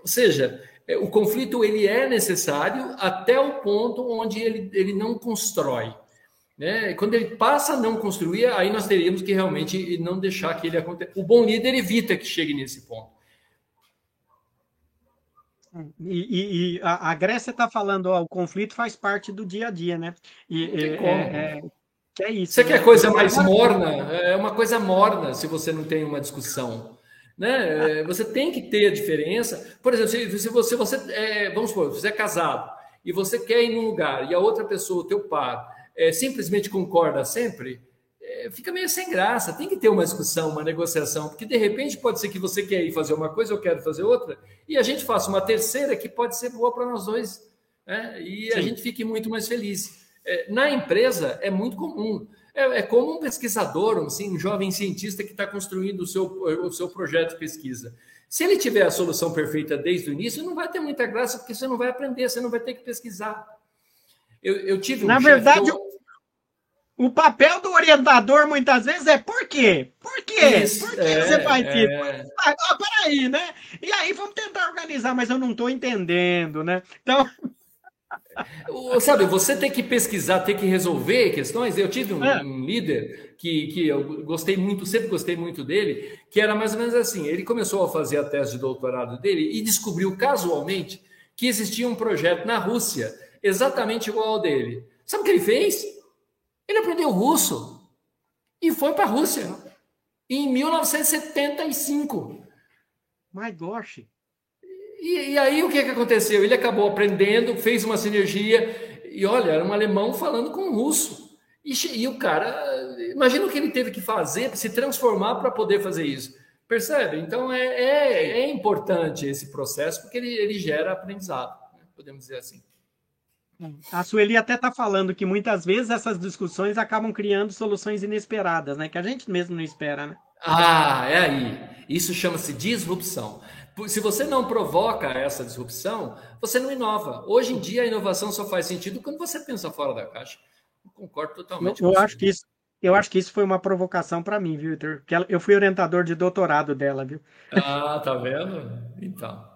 Ou seja, é, o conflito ele é necessário até o ponto onde ele, ele não constrói. Né? Quando ele passa a não construir, aí nós teríamos que realmente não deixar que ele aconteça. O bom líder evita que chegue nesse ponto. E, e, a, a, Grécia está falando, ó, o conflito faz parte do dia a dia, né? E, é, é, que é isso. Você né? quer coisa mais morna? É uma coisa morna se você não tem uma discussão. Né? É, você tem que ter a diferença. Por exemplo, se, se você, você é, vamos supor, você é casado e você quer ir num lugar e a outra pessoa, o teu par, é, simplesmente concorda sempre, é, fica meio sem graça. Tem que ter uma discussão, uma negociação, porque de repente pode ser que você quer ir fazer uma coisa, eu quero fazer outra, e a gente faça uma terceira que pode ser boa para nós dois. né? e Sim. a gente fique muito mais feliz. É, na empresa é muito comum. É, é, como um pesquisador, assim, um jovem cientista que está construindo o seu, o seu projeto de pesquisa. Se ele tiver a solução perfeita desde o início, não vai ter muita graça, porque você não vai aprender, você não vai ter que pesquisar. Eu, eu tive um Na verdade, eu... o papel do orientador muitas vezes é por quê? Por quê? Isso, por que é, você faz é... isso? Ah, peraí, né? E aí vamos tentar organizar, mas eu não estou entendendo, né? Então. <laughs> Sabe, você tem que pesquisar, tem que resolver questões. Eu tive um, é. um, líder que, que eu gostei muito, sempre gostei muito dele, que era mais ou menos assim: ele começou a fazer a tese de doutorado dele e descobriu casualmente que existia um projeto na Rússia exatamente igual ao dele. Sabe o que ele fez? Ele aprendeu russo e foi para a Rússia em 1975. My gosh! E, e, aí o que, que aconteceu? Ele acabou aprendendo, fez uma sinergia, e olha, era um alemão falando com um russo. E, e o cara, imagina o que ele teve que fazer, se transformar para poder fazer isso. Percebe? Então é, é, é, importante esse processo, porque ele, ele gera aprendizado, né? podemos dizer assim. A Sueli até está falando que muitas vezes essas discussões acabam criando soluções inesperadas, né? Que a gente mesmo não espera, né? Ah, é aí. Isso chama-se disrupção. Se você não provoca essa disrupção, você não inova. Hoje em dia, a inovação só faz sentido quando você pensa fora da caixa. Eu concordo totalmente. Eu, eu acho que isso, eu acho que isso foi uma provocação para mim, viu, Vitor? eu fui orientador de doutorado dela, viu? Ah, tá vendo? Então.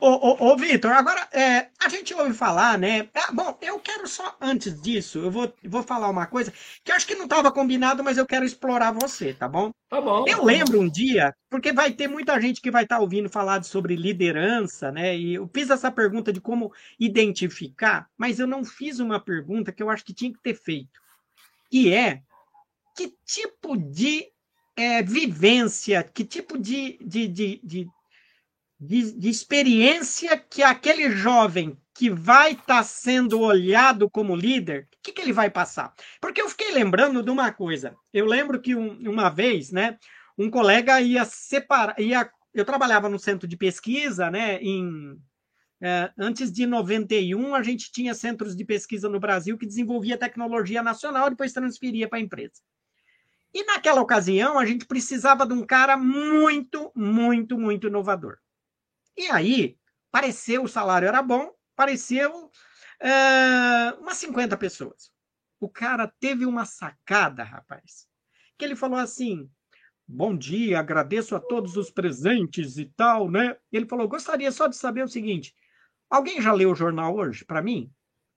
Ô, ô, ô Vitor, agora é, a gente ouve falar, né? Ah, bom, eu quero só, antes disso, eu vou, vou falar uma coisa que eu acho que não estava combinado, mas eu quero explorar você, tá bom? Tá bom. Eu lembro um dia, porque vai ter muita gente que vai estar tá ouvindo falar sobre liderança, né? E eu fiz essa pergunta de como identificar, mas eu não fiz uma pergunta que eu acho que tinha que ter feito. E é que tipo de é, vivência, que tipo de, de, de, de de, de experiência que aquele jovem que vai estar tá sendo olhado como líder, o que, que, ele vai passar? Porque eu fiquei lembrando de uma coisa. Eu lembro que um, uma vez, né, um colega ia separar, ia, eu trabalhava no centro de pesquisa, né, em é, antes de 91, a gente tinha centros de pesquisa no Brasil que desenvolvia tecnologia nacional e depois transferia para a empresa. E naquela ocasião, a gente precisava de um cara muito, muito, muito inovador. E aí, pareceu, o salário era bom, pareceu é, umas 50 pessoas. O cara teve uma sacada, rapaz, que ele falou assim: Bom dia, agradeço a todos os presentes e tal, né? Ele falou: Gostaria só de saber o seguinte: alguém já leu o jornal hoje para mim?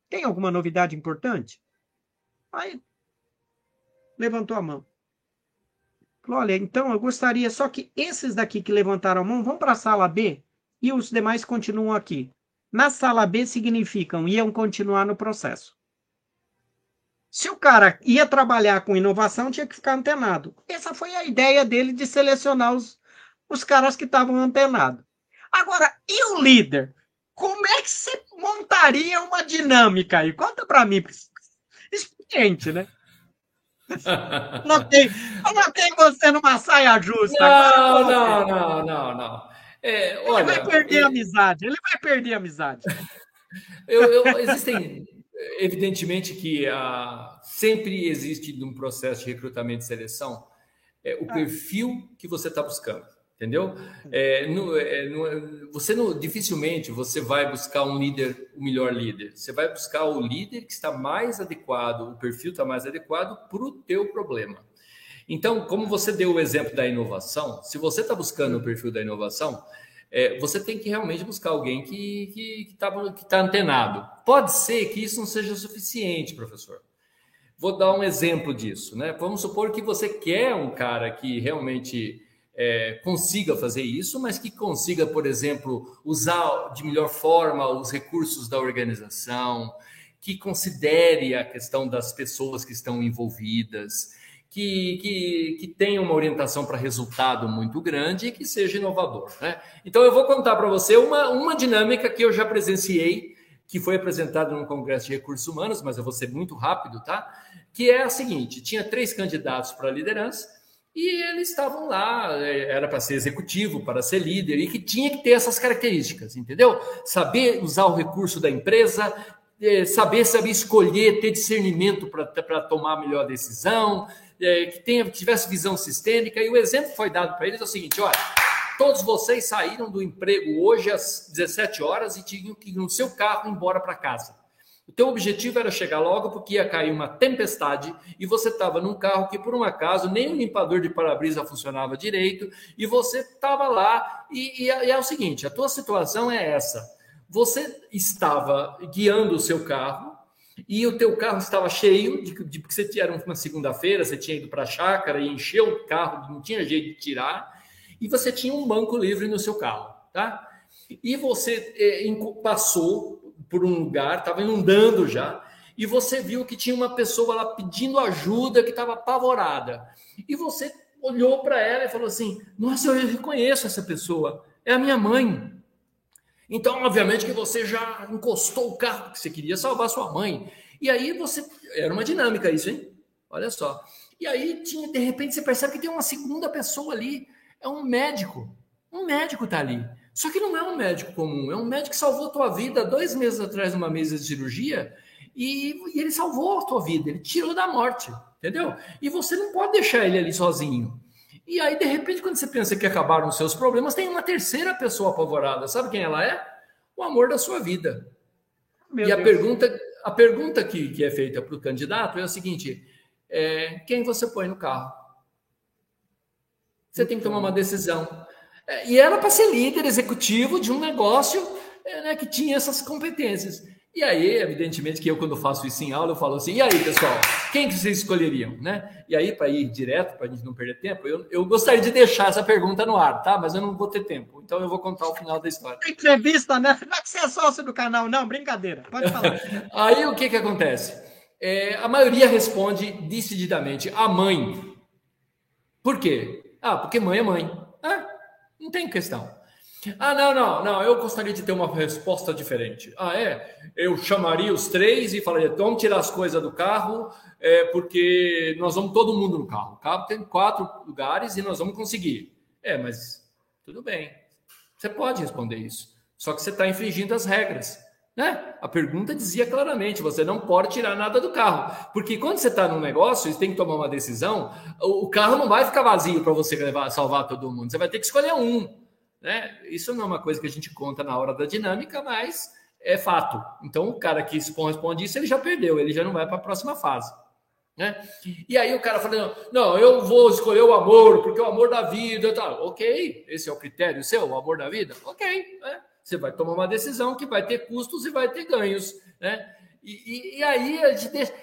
Tem alguma novidade importante? Aí levantou a mão. Falou: Olha, então eu gostaria só que esses daqui que levantaram a mão vão para a sala B e os demais continuam aqui. Na sala B significam iam continuar no processo. Se o cara ia trabalhar com inovação, tinha que ficar antenado. Essa foi a ideia dele de selecionar os, os caras que estavam antenados. Agora, e o líder? Como é que você montaria uma dinâmica aí? Conta para mim. Experiente, né? <laughs> Coloquei, coloquei você numa saia justa. Não, não, não, não, não. É, olha, ele vai perder a amizade, ele vai perder a amizade. <laughs> eu, eu, existem, evidentemente que ah, sempre existe um processo de recrutamento e seleção é, o ah. perfil que você está buscando, entendeu? É, no, é, no, você não, dificilmente você vai buscar um líder, o melhor líder. Você vai buscar o líder que está mais adequado, o perfil está mais adequado para o teu problema. Então, como você deu o exemplo da inovação, se você está buscando o perfil da inovação, é, você tem que realmente buscar alguém que está que, que, que tá antenado. Pode ser que isso não seja suficiente, professor. Vou dar um exemplo disso. Né? Vamos supor que você quer um cara que realmente é, consiga fazer isso, mas que consiga, por exemplo, usar de melhor forma os recursos da organização, que considere a questão das pessoas que estão envolvidas, que, que, que tenha uma orientação para resultado muito grande e que seja inovador. Né? Então, eu vou contar para você uma, uma dinâmica que eu já presenciei, que foi apresentada no Congresso de Recursos Humanos, mas eu vou ser muito rápido, tá? Que é a seguinte: tinha três candidatos para a liderança, E eles estavam lá, é, era para ser executivo, para ser líder, e que tinha que ter essas características, entendeu? Saber usar o recurso da empresa, é, saber saber escolher, ter discernimento para tomar a melhor decisão, é, que tenha, tivesse visão sistêmica. E o exemplo que foi dado para eles é o seguinte: olha, todos vocês saíram do emprego hoje às 17 horas e tinham que ir no seu carro embora para casa. O teu objetivo era chegar logo porque ia cair uma tempestade e você estava num carro que, por um acaso, nem o limpador de para-brisa funcionava direito e você estava lá. E, e, e, é o seguinte: a tua situação é essa. Você estava guiando o seu carro e o teu carro estava cheio, de, de porque você era uma segunda-feira, você tinha ido para a chácara e encheu o carro, não tinha jeito de tirar, e você tinha um banco livre no seu carro, tá? E você é, passou por um lugar, estava inundando já, e você viu que tinha uma pessoa lá pedindo ajuda, que estava apavorada. E você olhou para ela e falou assim: Nossa, eu reconheço essa pessoa, é a minha mãe. Então, obviamente, que você já encostou o carro, porque você queria salvar sua mãe. E aí você. Era uma dinâmica isso, hein? Olha só. E aí, tinha, de repente, você percebe que tem uma segunda pessoa ali. É um médico. Um médico está ali. Só que não é um médico comum, é um médico que salvou a tua vida dois meses atrás numa mesa de cirurgia e, e, ele salvou a tua vida, ele tirou da morte, entendeu? E você não pode deixar ele ali sozinho. E aí, de repente, quando você pensa que acabaram os seus problemas, tem uma terceira pessoa apavorada. Sabe quem ela é? O amor da sua vida. Meu e a pergunta, a pergunta que, que é feita para o candidato é o seguinte: é, quem você põe no carro? Você tem que tomar uma decisão. É, e era para ser líder executivo de um negócio é, né, que tinha essas competências. E aí, evidentemente, que eu, quando faço isso em aula, eu falo assim: e aí, pessoal, quem que vocês escolheriam? Né? E aí, para ir direto, para a gente não perder tempo, eu, eu gostaria de deixar essa pergunta no ar, tá? Mas eu não vou ter tempo. Então, eu vou contar o final da história. Entrevista, né? Não é que você é sócio do canal, não, brincadeira. Pode falar. <laughs> aí, o que, que acontece? É, a maioria responde decididamente a mãe. Por quê? Ah, porque mãe é mãe. Ah, não tem questão. Ah, não, não, não, eu gostaria de ter uma resposta diferente. Ah, é? Eu chamaria os três e falaria: vamos tirar as coisas do carro, é, porque nós vamos todo mundo no carro. O carro tem quatro lugares e nós vamos conseguir. É, mas tudo bem. Você pode responder isso. Só que você está infringindo as regras. Né? A pergunta dizia claramente: você não pode tirar nada do carro. Porque quando você está num negócio e tem que tomar uma decisão, o carro não vai ficar vazio para você levar, salvar todo mundo. Você vai ter que escolher um. Né? Isso não é uma coisa que a gente conta na hora da dinâmica, mas é fato. Então, o cara que responde isso, ele já perdeu, ele já não vai para a próxima fase. Né? E aí o cara fala: não, eu vou escolher o amor, porque é o amor da vida. Tá. Ok, esse é o critério seu, o amor da vida? Ok. Né? Você vai tomar uma decisão que vai ter custos e vai ter ganhos, né? E, e, e aí,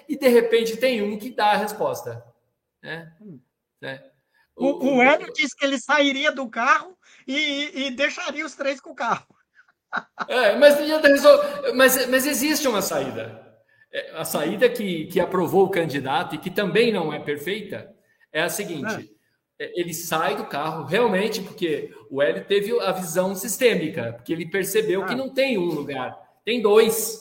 e de repente, tem um que dá a resposta, né? né? O, o, Hélio disse que ele sairia do carro e, e deixaria os três com o carro. É, mas, mas, mas existe uma saída. É, a saída que, que aprovou o candidato e que também não é perfeita é a seguinte: é. ele sai do carro realmente porque o Hélio teve a visão sistêmica, porque ele percebeu ah. que não tem um lugar, tem dois.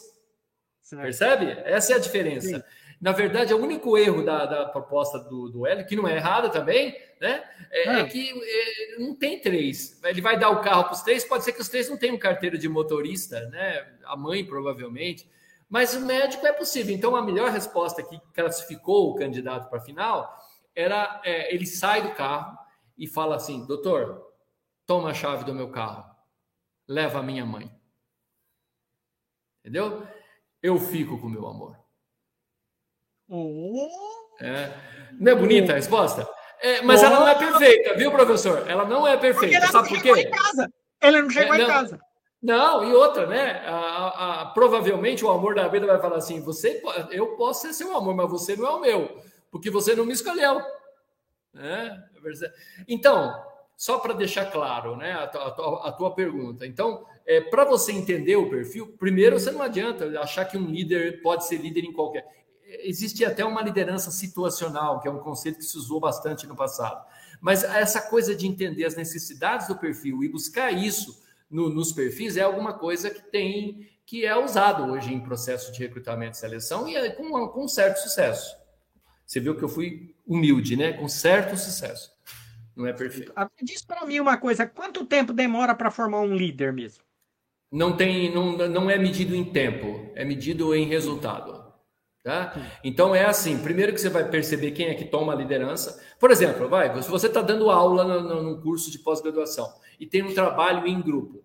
Certo. Percebe? Essa é a diferença. Sim. Na verdade, é o único erro da, da proposta do, do Hélio, que não é errada também, né? É, é que é, não tem três. Ele vai dar o carro para os três, pode ser que os três não tenham carteira de motorista, né? A mãe, provavelmente. Mas o médico é possível. Então, a melhor resposta que classificou o candidato para a final era é, ele sai do carro e fala assim: doutor, toma a chave do meu carro, leva a minha mãe. Entendeu? Eu fico com meu amor. Oh. É. Não é bonita a resposta? É, mas oh. ela não é perfeita, viu, professor? Ela não é perfeita. Sabe por quê? Em casa. Ela não chegou é, não, em casa. Não, e outra, né? A, a, a, provavelmente o amor da vida vai falar assim: você, eu posso ser seu amor, mas você não é o meu, porque você não me escolheu. Né? Então, só para deixar claro, né, a, a, a tua pergunta. Então, é, para você entender o perfil, primeiro você não adianta achar que um líder pode ser líder em qualquer existe até uma liderança situacional, que é um conceito que se usou bastante no passado. Mas essa coisa de entender as necessidades do perfil e buscar isso no, nos perfis é alguma coisa que tem que é usado hoje em processo de recrutamento e seleção e é com, com certo sucesso. Você viu que eu fui humilde, né? Com certo sucesso. Não é perfeito. Ah, diz para mim uma coisa: quanto tempo demora para formar um líder mesmo? Não tem, não, não é medido em tempo, é medido em resultado. Tá? Então é assim: primeiro que você vai perceber quem é que toma a liderança. Por exemplo, vai, se você está dando aula num curso de pós-graduação e tem um trabalho em grupo,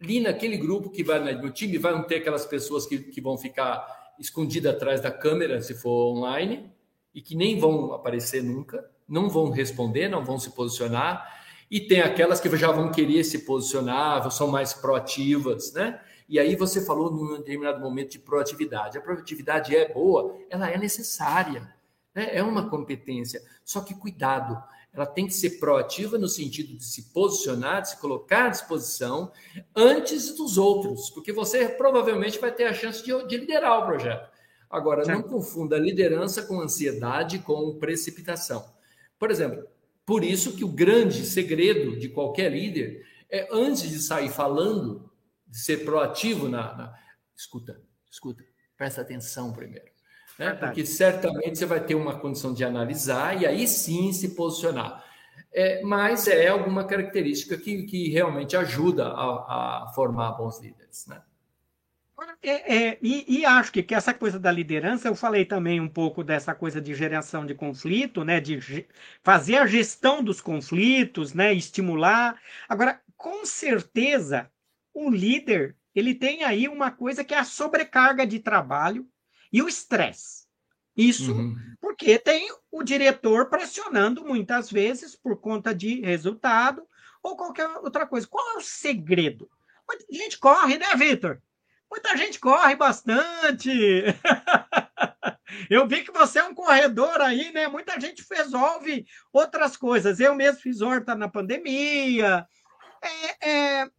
ali naquele grupo que vai no time, vai ter aquelas pessoas que, que vão ficar escondidas atrás da câmera, se for online, e que nem vão aparecer nunca, não vão responder, não vão se posicionar. E tem aquelas que já vão querer se posicionar, são mais proativas, né? E aí você falou num determinado momento de proatividade. A proatividade é boa, ela é necessária, né? é uma competência. Só que cuidado, ela tem que ser proativa no sentido de se posicionar, de se colocar à disposição antes dos outros, porque você provavelmente vai ter a chance de, de liderar o projeto. Agora, certo. não confunda liderança com ansiedade, com precipitação. Por exemplo, por isso que o grande segredo de qualquer líder é, antes de sair falando, de ser proativo na, na... escuta, escuta, presta atenção primeiro. Né? Porque certamente você vai ter uma condição de analisar e aí sim se posicionar. É, mas é alguma característica que, que realmente ajuda a, a formar bons líderes. Né? É, é, e, e, acho que, que essa coisa da liderança, eu falei também um pouco dessa coisa de geração de conflito, né, de fazer a gestão dos conflitos, né, estimular. Agora, com certeza, o líder, ele tem aí uma coisa que é a sobrecarga de trabalho e o estresse. Isso uhum. porque tem o diretor pressionando muitas vezes por conta de resultado ou qualquer outra coisa. Qual é o segredo? A gente corre, né, Vitor? Muita gente corre bastante. <laughs> Eu vi que você é um corredor aí, né? Muita gente resolve outras coisas. Eu mesmo fiz horta na pandemia. É, é,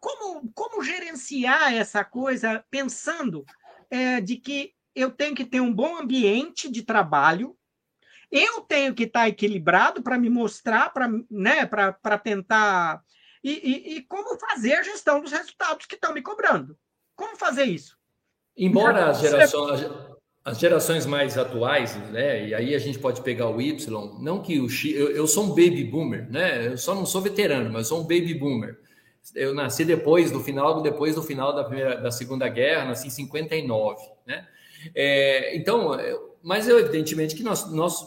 como, como gerenciar essa coisa pensando é, de que eu tenho que ter um bom ambiente de trabalho, eu tenho que estar equilibrado para me mostrar, para né, tentar. E, e, e, como fazer a gestão dos resultados que estão me cobrando. Como fazer isso? Embora as gerações, as gerações mais atuais, né, e aí a gente pode pegar o Y, não que o X, eu, eu sou um baby boomer, né? Eu só não sou veterano, mas sou um baby boomer eu nasci depois do final depois do final da primeira da segunda guerra nasci em 59 né? É, então mas evidentemente que nós nós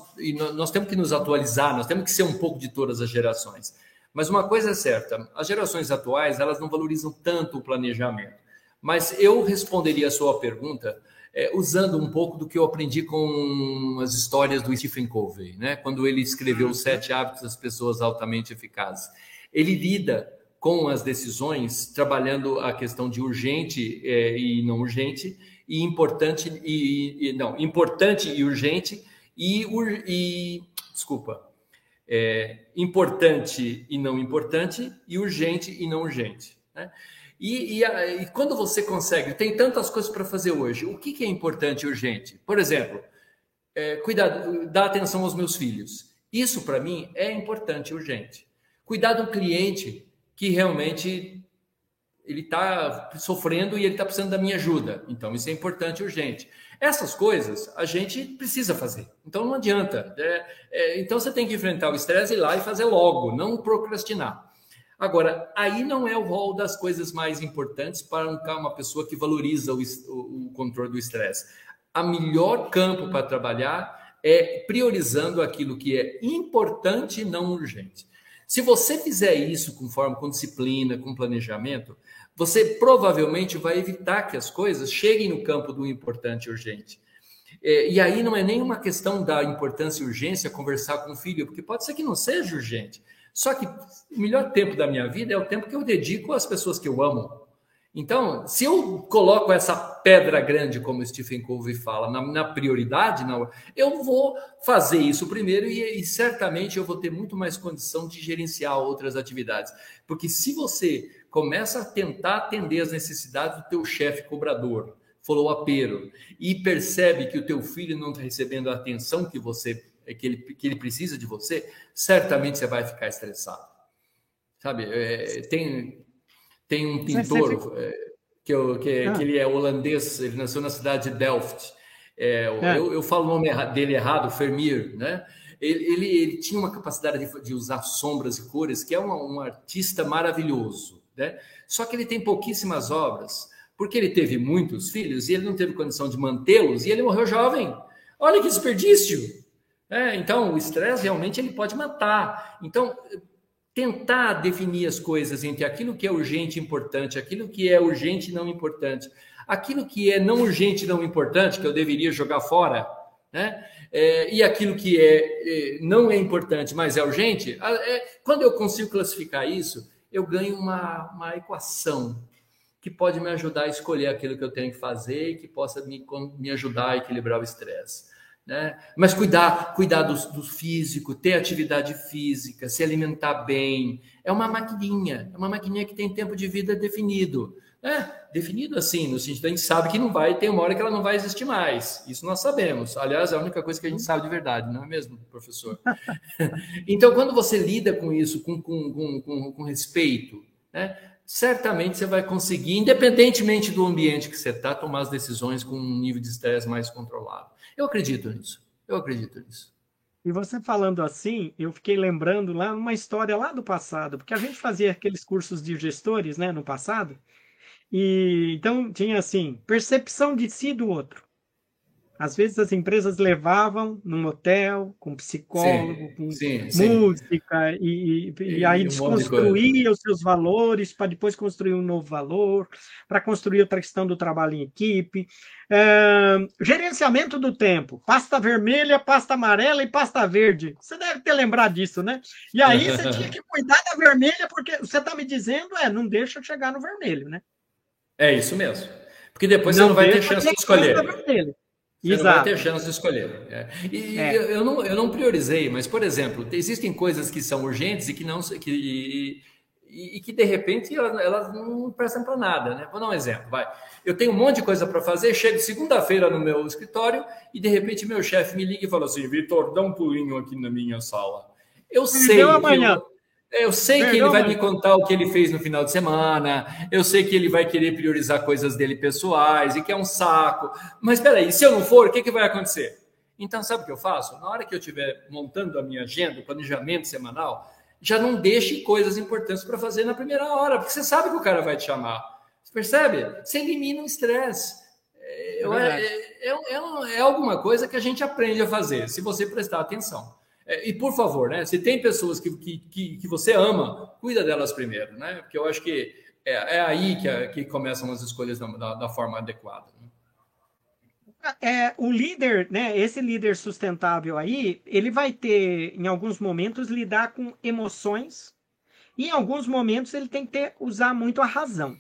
nós temos que nos atualizar nós temos que ser um pouco de todas as gerações. Mas uma coisa é certa as gerações atuais elas não valorizam tanto o planejamento. Mas eu responderia a sua pergunta é, usando um pouco do que eu aprendi com as histórias do Stephen Covey, né? Quando ele escreveu Os Sete Hábitos das Pessoas Altamente Eficazes, ele lida com as decisões, trabalhando a questão de urgente é, e não urgente, e importante e, e não importante e urgente e, e desculpa é, importante e não importante e urgente e não urgente. Né? E, e, e, quando você consegue, tem tantas coisas para fazer hoje. O que, que, é importante e urgente? Por exemplo, é, cuidar, dar atenção aos meus filhos. Isso para mim é importante e urgente. Cuidar do cliente que realmente ele está sofrendo e ele está precisando da minha ajuda. Então, isso é importante e urgente. Essas coisas a gente precisa fazer. Então, não adianta. É, é, então, você tem que enfrentar o estresse lá e fazer logo, não procrastinar. Agora, aí não é o rol das coisas mais importantes para uma pessoa que valoriza o, o, o controle do estresse. A melhor campo para trabalhar é priorizando aquilo que é importante e não urgente. Se você fizer isso com forma, com disciplina, com planejamento, você provavelmente vai evitar que as coisas cheguem no campo do importante e urgente. É, e aí não é nenhuma questão da importância e urgência conversar com o filho, porque pode ser que não seja urgente. Só que o melhor tempo da minha vida é o tempo que eu dedico às pessoas que eu amo. Então, se eu coloco essa pedra grande, como Stephen Covey fala, na, na prioridade, na, eu vou fazer isso primeiro e, e, certamente eu vou ter muito mais condição de gerenciar outras atividades. Porque se você começa a tentar atender as necessidades do teu chefe cobrador, follow-upero, e percebe que o teu filho não está recebendo a atenção que você que ele, que ele precisa de você, certamente você vai ficar estressado. Sabe, é, tem tem um pintor é, que, eu, que, ah. que, ele é holandês, ele nasceu na cidade de Delft. É, é. Eu, eu, falo o nome dele errado, Fermir, né? Ele, ele, ele tinha uma capacidade de, de, usar sombras e cores, que é um, um artista maravilhoso, né? Só que ele tem pouquíssimas obras, porque ele teve muitos filhos e ele não teve condição de mantê-los e ele morreu jovem. Olha que desperdício! É, então, o estresse realmente ele pode matar. Então, tentar definir as coisas entre aquilo que é urgente e importante, aquilo que é urgente e não importante, aquilo que é não urgente e não importante, que eu deveria jogar fora, né? É, e aquilo que é, é, não é importante, mas é urgente, é, quando eu consigo classificar isso, eu ganho uma, uma equação que pode me ajudar a escolher aquilo que eu tenho que fazer e que possa me, me ajudar a equilibrar o estresse. Né? Mas cuidar, cuidar do, do, físico, ter atividade física, se alimentar bem. É uma maquininha, é uma maquininha que tem tempo de vida definido. Né? Definido assim, no sentido a gente sabe que não vai, tem uma hora que ela não vai existir mais. Isso nós sabemos. Aliás, é a única coisa que a gente sabe de verdade, não é mesmo, professor? <laughs> então, quando você lida com isso com, com, com, com, com respeito, né? certamente você vai conseguir, independentemente do ambiente que você está, tomar as decisões com um nível de estresse mais controlado. Eu acredito nisso. Eu acredito nisso. E você falando assim, eu fiquei lembrando lá uma história lá do passado, porque a gente fazia aqueles cursos de gestores, né, no passado, e então tinha assim, percepção de si do outro. Às vezes as empresas levavam num hotel, com psicólogo, sim, com sim, música, sim. E, e, e, aí um desconstruía os seus valores para depois construir um novo valor, para construir outra questão do trabalho em equipe. É, gerenciamento do tempo, pasta vermelha, pasta amarela e pasta verde. Você deve ter lembrado disso, né? E aí você tinha que cuidar da vermelha, porque você está me dizendo, é, não deixa chegar no vermelho, né? É isso mesmo. Porque depois não você não vai ter chance de escolher. Você Exato. vai ter chance de escolher. É. E é. Eu, eu, não, eu não priorizei, mas, por exemplo, existem coisas que são urgentes e que não que, e, e, que de repente elas, elas não prestam para nada. Né? Vou dar um exemplo. Vai. Eu tenho um monte de coisa para fazer, chego segunda-feira no meu escritório e de repente meu chefe me liga e fala assim: Vitor, dá um pulinho aqui na minha sala. Eu sei. amanhã. Eu, eu sei Perdão, que ele vai mas... me contar o que ele fez no final de semana, eu sei que ele vai querer priorizar coisas dele pessoais e que é um saco. Mas espera aí, se eu não for, o que, que vai acontecer? Então, sabe o que eu faço? Na hora que eu estiver montando a minha agenda, o planejamento semanal, já não deixe coisas importantes para fazer na primeira hora, porque você sabe que o cara vai te chamar. Você percebe? Você elimina o estresse. É, é, é, é, é alguma coisa que a gente aprende a fazer, se você prestar atenção. É, e por favor, né? Se tem pessoas que, que, que, você ama, cuida delas primeiro, né? Porque eu acho que é, é aí que, é, que começam as escolhas da, da, da forma adequada. Né? É, o líder, né? Esse líder sustentável aí, ele vai ter, em alguns momentos, lidar com emoções, e em alguns momentos ele tem que ter, usar muito a razão.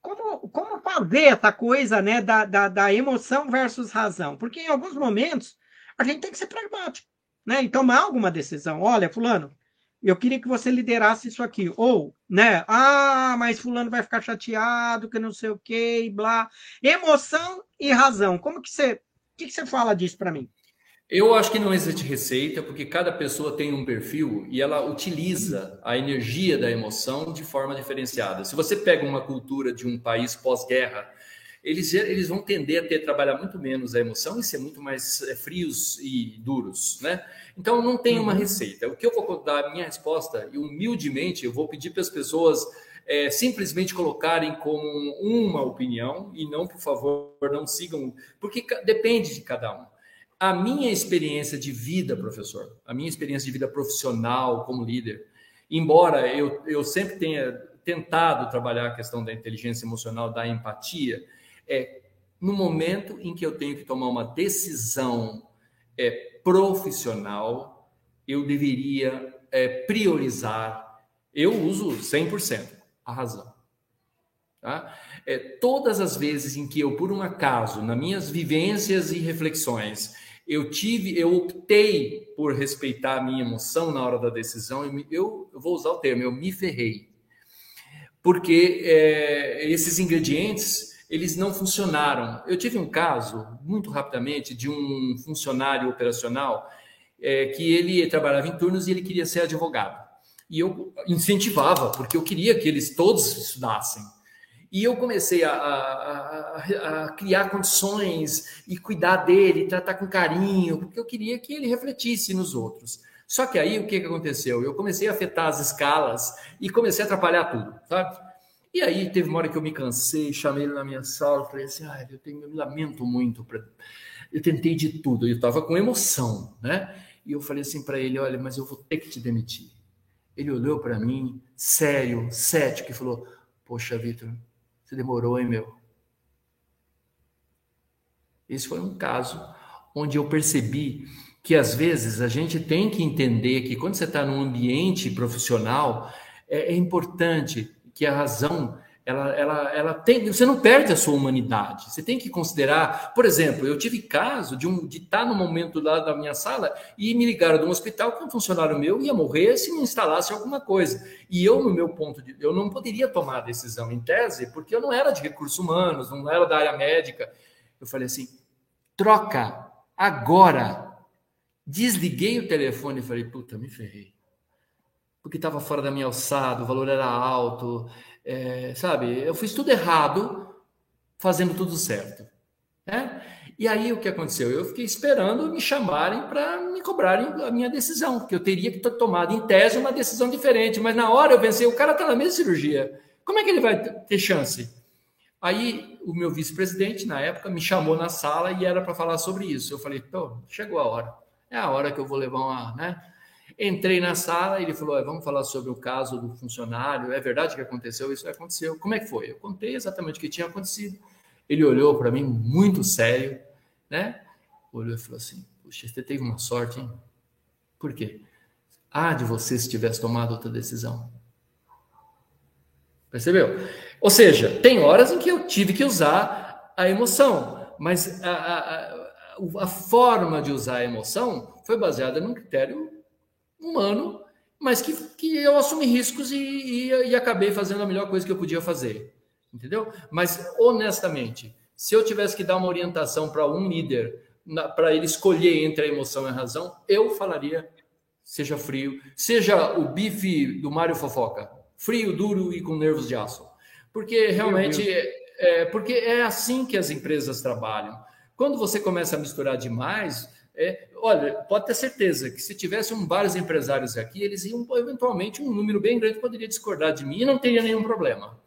Como, como fazer essa coisa né, da, da, da emoção versus razão? Porque em alguns momentos a gente tem que ser pragmático né, e tomar alguma decisão. Olha, fulano, eu queria que você liderasse isso aqui. Ou, né, ah, mas fulano vai ficar chateado, que não sei o quê, e blá. Emoção e razão. Como que você, o que, que você fala disso para mim? Eu acho que não existe receita, porque cada pessoa tem um perfil e ela utiliza a energia da emoção de forma diferenciada. Se você pega uma cultura de um país pós-guerra, eles, eles vão tender a ter trabalhar muito menos a emoção e ser muito mais é, frios e duros, né? Então não tem uma uhum. receita. O que eu vou dar a minha resposta e humildemente eu vou pedir para as pessoas é, simplesmente colocarem como uma opinião e não, por favor, não sigam, porque depende de cada um. A minha experiência de vida, professor, a minha experiência de vida profissional como líder, embora eu, eu sempre tenha tentado trabalhar a questão da inteligência emocional, da empatia, é no momento em que eu tenho que tomar uma decisão é, profissional, eu deveria é, priorizar. Eu uso 100% a razão. Tá? É, todas as vezes em que eu, por um acaso, nas minhas vivências e reflexões, eu tive, eu optei por respeitar a minha emoção na hora da decisão, eu, eu, vou usar o termo, eu me ferrei. Porque é, esses ingredientes eles não funcionaram. Eu tive um caso, muito rapidamente, de um funcionário operacional é, que ele trabalhava em turnos e ele queria ser advogado. E eu incentivava, porque eu queria que eles todos estudassem. E eu comecei a, a, a, criar condições e cuidar dele, tratar com carinho, porque eu queria que ele refletisse nos outros. Só que aí o que, que aconteceu? Eu comecei a afetar as escalas e comecei a atrapalhar tudo, sabe? E aí teve uma hora que eu me cansei, chamei ele na minha sala, falei assim, ah, eu, tenho, eu me lamento muito. Pra... Eu tentei de tudo, eu estava com emoção, né? E eu falei assim para ele, olha, mas eu vou ter que te demitir. Ele olhou para mim, sério, cético, e falou, poxa, Vitor, você demorou, hein, meu? Esse foi um caso onde eu percebi que às vezes a gente tem que entender que quando você está num ambiente profissional, é, é, importante que a razão ela, ela, ela tem, você não perde a sua humanidade. Você tem que considerar, por exemplo, eu tive caso de um de estar no momento lá da minha sala e me ligaram de um hospital que um funcionário meu ia morrer se me instalasse alguma coisa. E eu, no meu ponto de, eu não poderia tomar a decisão em tese, porque eu não era de recursos humanos, não era da área médica. Eu falei assim: troca agora. Desliguei o telefone e falei: puta, me ferrei. Porque estava fora da minha alçada, o valor era alto é, sabe, eu fiz tudo errado, fazendo tudo certo. Né? E aí o que aconteceu? Eu fiquei esperando me chamarem para me cobrarem a minha decisão, porque eu teria que ter tomado em tese uma decisão diferente, mas na hora eu pensei, o cara está na mesma cirurgia, como é que ele vai ter chance? Aí o meu vice-presidente, na época, me chamou na sala e era para falar sobre isso. Eu falei, pô, chegou a hora. É a hora que eu vou levar uma, né? Entrei na sala ele falou: vamos falar sobre o caso do funcionário. É verdade que aconteceu? Isso aconteceu. Como é que foi? Eu contei exatamente o que tinha acontecido. Ele olhou para mim muito sério, né? Olhou e falou assim: Puxa, você teve uma sorte, hein? Por quê? Ah, de você se tivesse tomado outra decisão. Percebeu? Ou seja, tem horas em que eu tive que usar a emoção, mas a, a, a, a forma de usar a emoção foi baseada num critério humano, mas que, que eu assumi riscos e, e, e acabei fazendo a melhor coisa que eu podia fazer. Entendeu? Mas, honestamente, se eu tivesse que dar uma orientação para um líder, para ele escolher entre a emoção e a razão, eu falaria: seja frio, seja o bife do Mário Fofoca, frio, duro e com nervos de aço. Porque realmente é, porque é assim que as empresas trabalham. Quando você começa a misturar demais, é, olha, pode ter certeza que se tivesse um, vários empresários aqui, eles iam, eventualmente, um número bem grande poderia discordar de mim e não teria nenhum problema.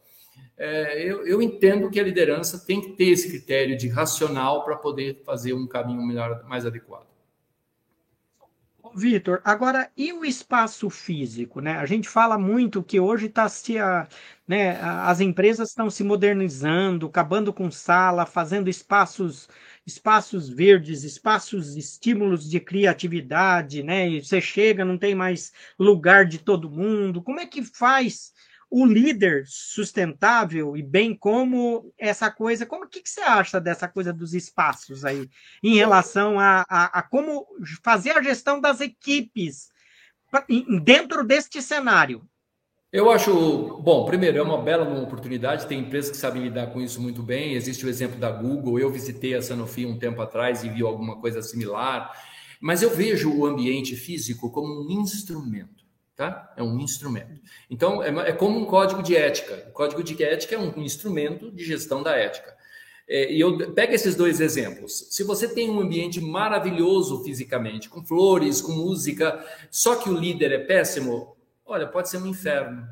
É, eu, eu, entendo que a liderança tem que ter esse critério de racional para poder fazer um caminho melhor, mais adequado. Vitor, agora e o espaço físico, né? A gente fala muito que hoje está se a, né, as empresas estão se modernizando, acabando com sala, fazendo espaços espaços verdes, espaços, estímulos de criatividade, né? E você chega, não tem mais lugar de todo mundo. Como é que faz o líder sustentável e bem como essa coisa? Como que, que você acha dessa coisa dos espaços aí em relação a, a, a como fazer a gestão das equipes dentro deste cenário? Eu acho, bom, primeiro, é uma bela oportunidade, tem empresas que sabem lidar com isso muito bem. Existe o exemplo da Google, eu visitei a Sanofi um tempo atrás e vi alguma coisa similar, mas eu vejo o ambiente físico como um instrumento, tá? É um instrumento. Então, é, é como um código de ética. O código de ética é um instrumento de gestão da ética. É, e eu pego esses dois exemplos. Se você tem um ambiente maravilhoso fisicamente, com flores, com música, só que o líder é péssimo, Olha, pode ser um inferno.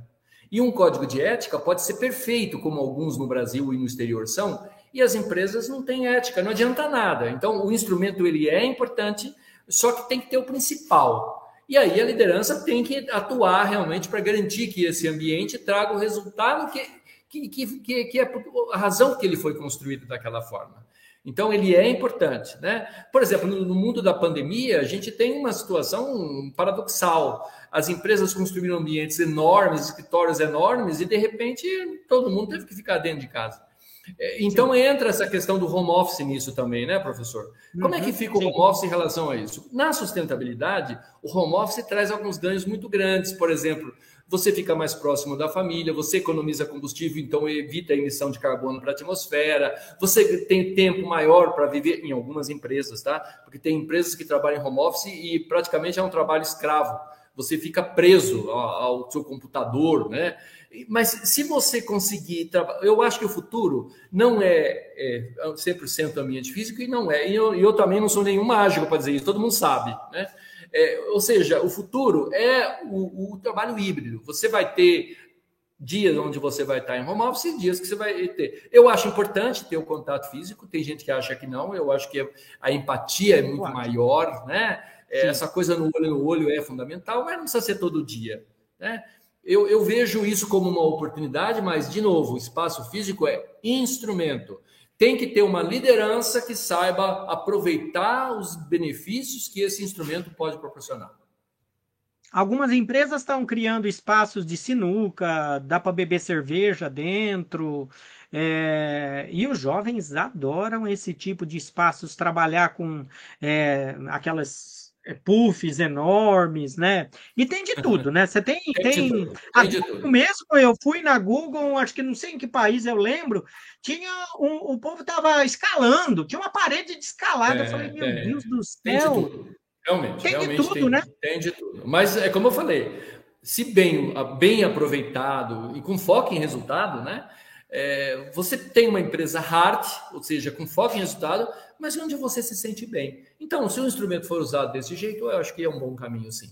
E um código de ética pode ser perfeito, como alguns no Brasil e no exterior são, e as empresas não têm ética, não adianta nada. Então, o instrumento ele é importante, só que tem que ter o principal. E aí a liderança tem que atuar realmente para garantir que esse ambiente traga o resultado que, que, que, que é a razão que ele foi construído daquela forma. Então, ele é importante. Né? Por exemplo, no mundo da pandemia, a gente tem uma situação paradoxal. As empresas construíram ambientes enormes, escritórios enormes, e de repente todo mundo teve que ficar dentro de casa. É, então sim. entra essa questão do home office nisso também, né, professor? Como uhum, é que uhum. fica o home office em relação a isso? Na sustentabilidade, o home office traz alguns ganhos muito grandes. Por exemplo, você fica mais próximo da família, você economiza combustível, então evita a emissão de carbono para a atmosfera, você tem tempo maior para viver em algumas empresas, tá? Porque tem empresas que trabalham em home office e praticamente é um trabalho escravo. Você fica preso ao, ao seu computador, né? Mas se você conseguir trabalhar, eu acho que o futuro não é, é 100% ambiente físico e não é. E eu, eu também não sou nenhum mágico para dizer isso, todo mundo sabe, né? É, ou seja, o futuro é o, o, trabalho híbrido. Você vai ter dias onde você vai estar em home office e dias que você vai ter. Eu acho importante ter o contato físico, tem gente que acha que não, eu acho que a empatia é muito maior, né? É, essa coisa no olho no olho é fundamental, mas não precisa ser todo dia, né? Eu, eu vejo isso como uma oportunidade, mas, de novo, o espaço físico é instrumento. Tem que ter uma liderança que saiba aproveitar os benefícios que esse instrumento pode proporcionar. Algumas empresas estão criando espaços de sinuca, dá para beber cerveja dentro, é, e os jovens adoram esse tipo de espaços, trabalhar com é, aquelas puffs enormes, né? E tem de tudo, né? Você tem. tem, tem, tudo. mesmo eu fui na Google, acho que não sei em que país eu lembro, tinha um, o povo estava escalando, tinha uma parede de escalada. É, eu falei, meu é, Deus do céu. Realmente, tem realmente de tudo, tem, né? Tem de tudo. Mas é como eu falei, se bem, bem aproveitado e com foco em resultado, né? É, você tem uma empresa hard, ou seja, com foco em resultado, mas onde você se sente bem. Então, se o instrumento for usado desse jeito, eu acho que é um bom caminho, sim.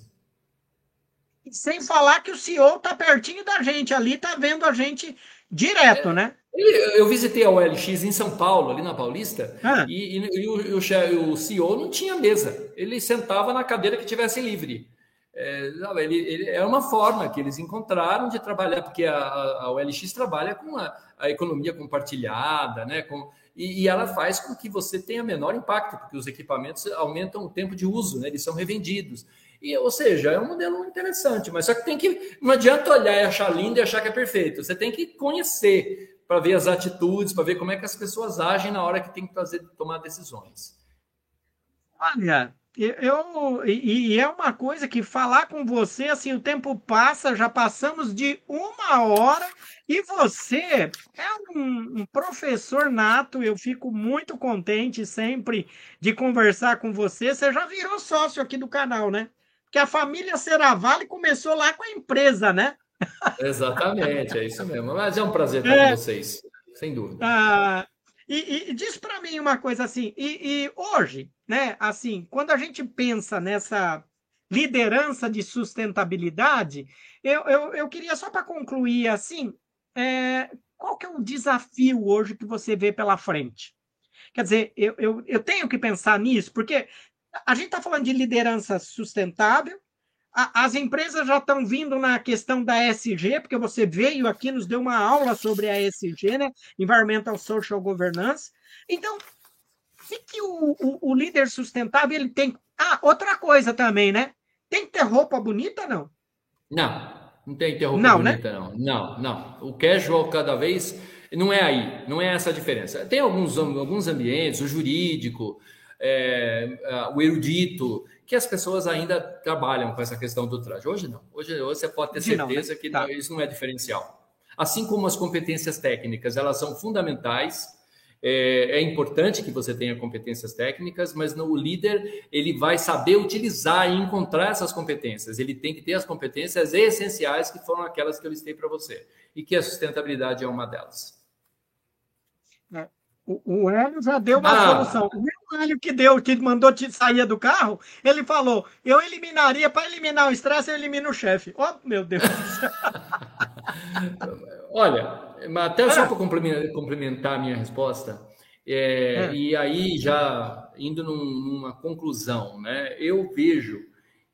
Sem falar que o CEO está pertinho da gente ali, está vendo a gente direto, é, né? Eu visitei a OLX em São Paulo, ali na Paulista, ah. e, e, e, o, o, o CEO não tinha mesa. Ele sentava na cadeira que tivesse livre. É, ele, ele, é uma forma que eles encontraram de trabalhar, porque a, a OLX trabalha com a, a economia compartilhada, né? Com, e, e, ela faz com que você tenha menor impacto, porque os equipamentos aumentam o tempo de uso, né? Eles são revendidos. E, ou seja, é um modelo interessante, mas só que tem que. Não adianta olhar e achar lindo e achar que é perfeito. Você tem que conhecer para ver as atitudes, para ver como é que as pessoas agem na hora que tem que fazer, tomar decisões. Olha, eu, e, e, é uma coisa que falar com você, assim, o tempo passa, já passamos de uma hora, e você é um, um, professor nato, eu fico muito contente sempre de conversar com você. Você já virou sócio aqui do canal, né? Porque a família Seravale começou lá com a empresa, né? Exatamente, é isso mesmo. Mas é um prazer <laughs> estar é, com vocês, sem dúvida. Ah, e, e diz para mim uma coisa assim, e, e hoje, né? Assim, quando a gente pensa nessa liderança de sustentabilidade, eu, eu, eu queria só para concluir assim, é, qual que é o desafio hoje que você vê pela frente? Quer dizer, eu, eu, eu tenho que pensar nisso, porque a gente está falando de liderança sustentável, a, as empresas já estão vindo na questão da ESG, porque você veio aqui, nos deu uma aula sobre a ESG, né? Environmental Social Governance. Então, que, que o, o, o, líder sustentável ele tem. Ah, outra coisa também, né? Tem que ter roupa bonita, não? Não, não tem que ter roupa não, né? bonita, né? não. Não, não. O casual cada vez. Não é aí, não é essa a diferença. Tem alguns, alguns ambientes, o jurídico, é, o erudito, que as pessoas ainda trabalham com essa questão do traje. Hoje não. Hoje, hoje você pode ter certeza não, né? que tá. não, isso não é diferencial. Assim como as competências técnicas, elas são fundamentais é, é, importante que você tenha competências técnicas, mas no, o líder ele vai saber utilizar e encontrar essas competências. Ele tem que ter as competências essenciais que foram aquelas que eu listei para você e que a sustentabilidade é uma delas. É. O, o Hélio já deu uma ah. solução. O Hélio que deu, que mandou te sair do carro, ele falou: eu eliminaria, para eliminar o estresse, eu elimino o chefe. Oh, meu Deus. <laughs> Olha, até só para complementar a minha resposta, é, é. e aí já indo num, numa conclusão, né? Eu vejo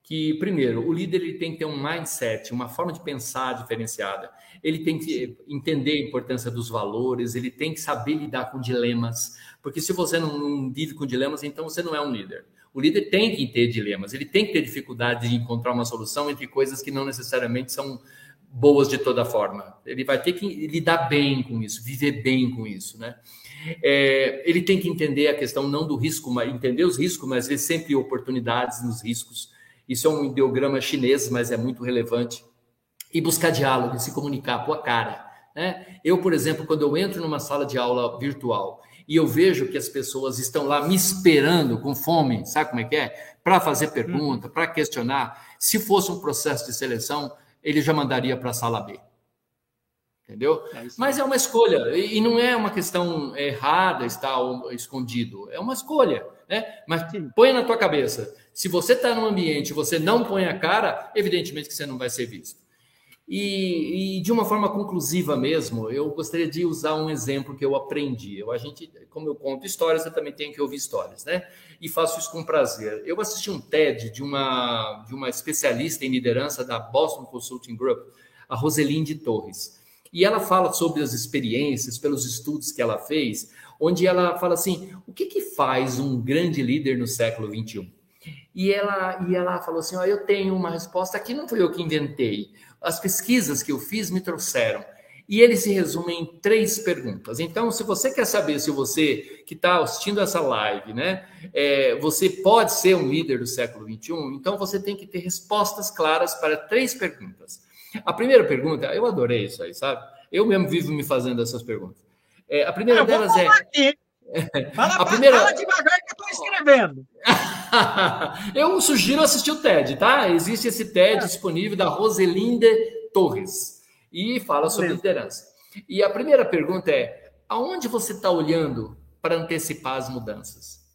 que, primeiro, o líder ele tem que ter um mindset, uma forma de pensar diferenciada. Ele tem que entender a importância dos valores, ele tem que saber lidar com dilemas, porque se você não, não vive com dilemas, então você não é um líder. O líder tem que ter dilemas, ele tem que ter dificuldade de encontrar uma solução entre coisas que não necessariamente são boas de toda forma. Ele vai ter que lidar bem com isso, viver bem com isso, né? É, ele tem que entender a questão não do risco, mas entender os riscos, mas ver sempre oportunidades nos riscos. Isso é um ideograma chinês, mas é muito relevante. E buscar diálogo, se comunicar, pôr a cara. Né? Eu, por exemplo, quando eu entro numa sala de aula virtual e eu vejo que as pessoas estão lá me esperando com fome, sabe como é que é? Para fazer pergunta, para questionar. Se fosse um processo de seleção, ele já mandaria para a sala B. Entendeu? É Mas é uma escolha, e não é uma questão errada estar escondido, é uma escolha. Né? Mas põe na tua cabeça: se você está num ambiente e você não põe a cara, evidentemente que você não vai ser visto. E, e, de uma forma conclusiva mesmo, eu gostaria de usar um exemplo que eu aprendi. Eu, a gente, como eu conto histórias, eu também tenho que ouvir histórias, né? E faço isso com prazer. Eu assisti um TED de uma, de uma especialista em liderança da Boston Consulting Group, a Roselinde Torres. E ela fala sobre as experiências, pelos estudos que ela fez, onde ela fala assim: o que, que faz um grande líder no século 21? E ela, e ela falou assim: ó, eu tenho uma resposta que não foi eu que inventei as pesquisas que eu fiz me trouxeram. E ele se resume em três perguntas. Então, se você quer saber se você que está assistindo essa live, né, é, você pode ser um líder do século 21, então você tem que ter respostas claras para três perguntas. A primeira pergunta, eu adorei isso aí, sabe? Eu mesmo vivo me fazendo essas perguntas. É, a primeira delas é. Aqui. Fala, a primeira... fala devagar que eu estou escrevendo. <laughs> eu sugiro assistir o TED, tá? Existe esse TED é. disponível da Roselinde Torres e fala sobre liderança. E a primeira pergunta é: aonde você está olhando para antecipar as mudanças?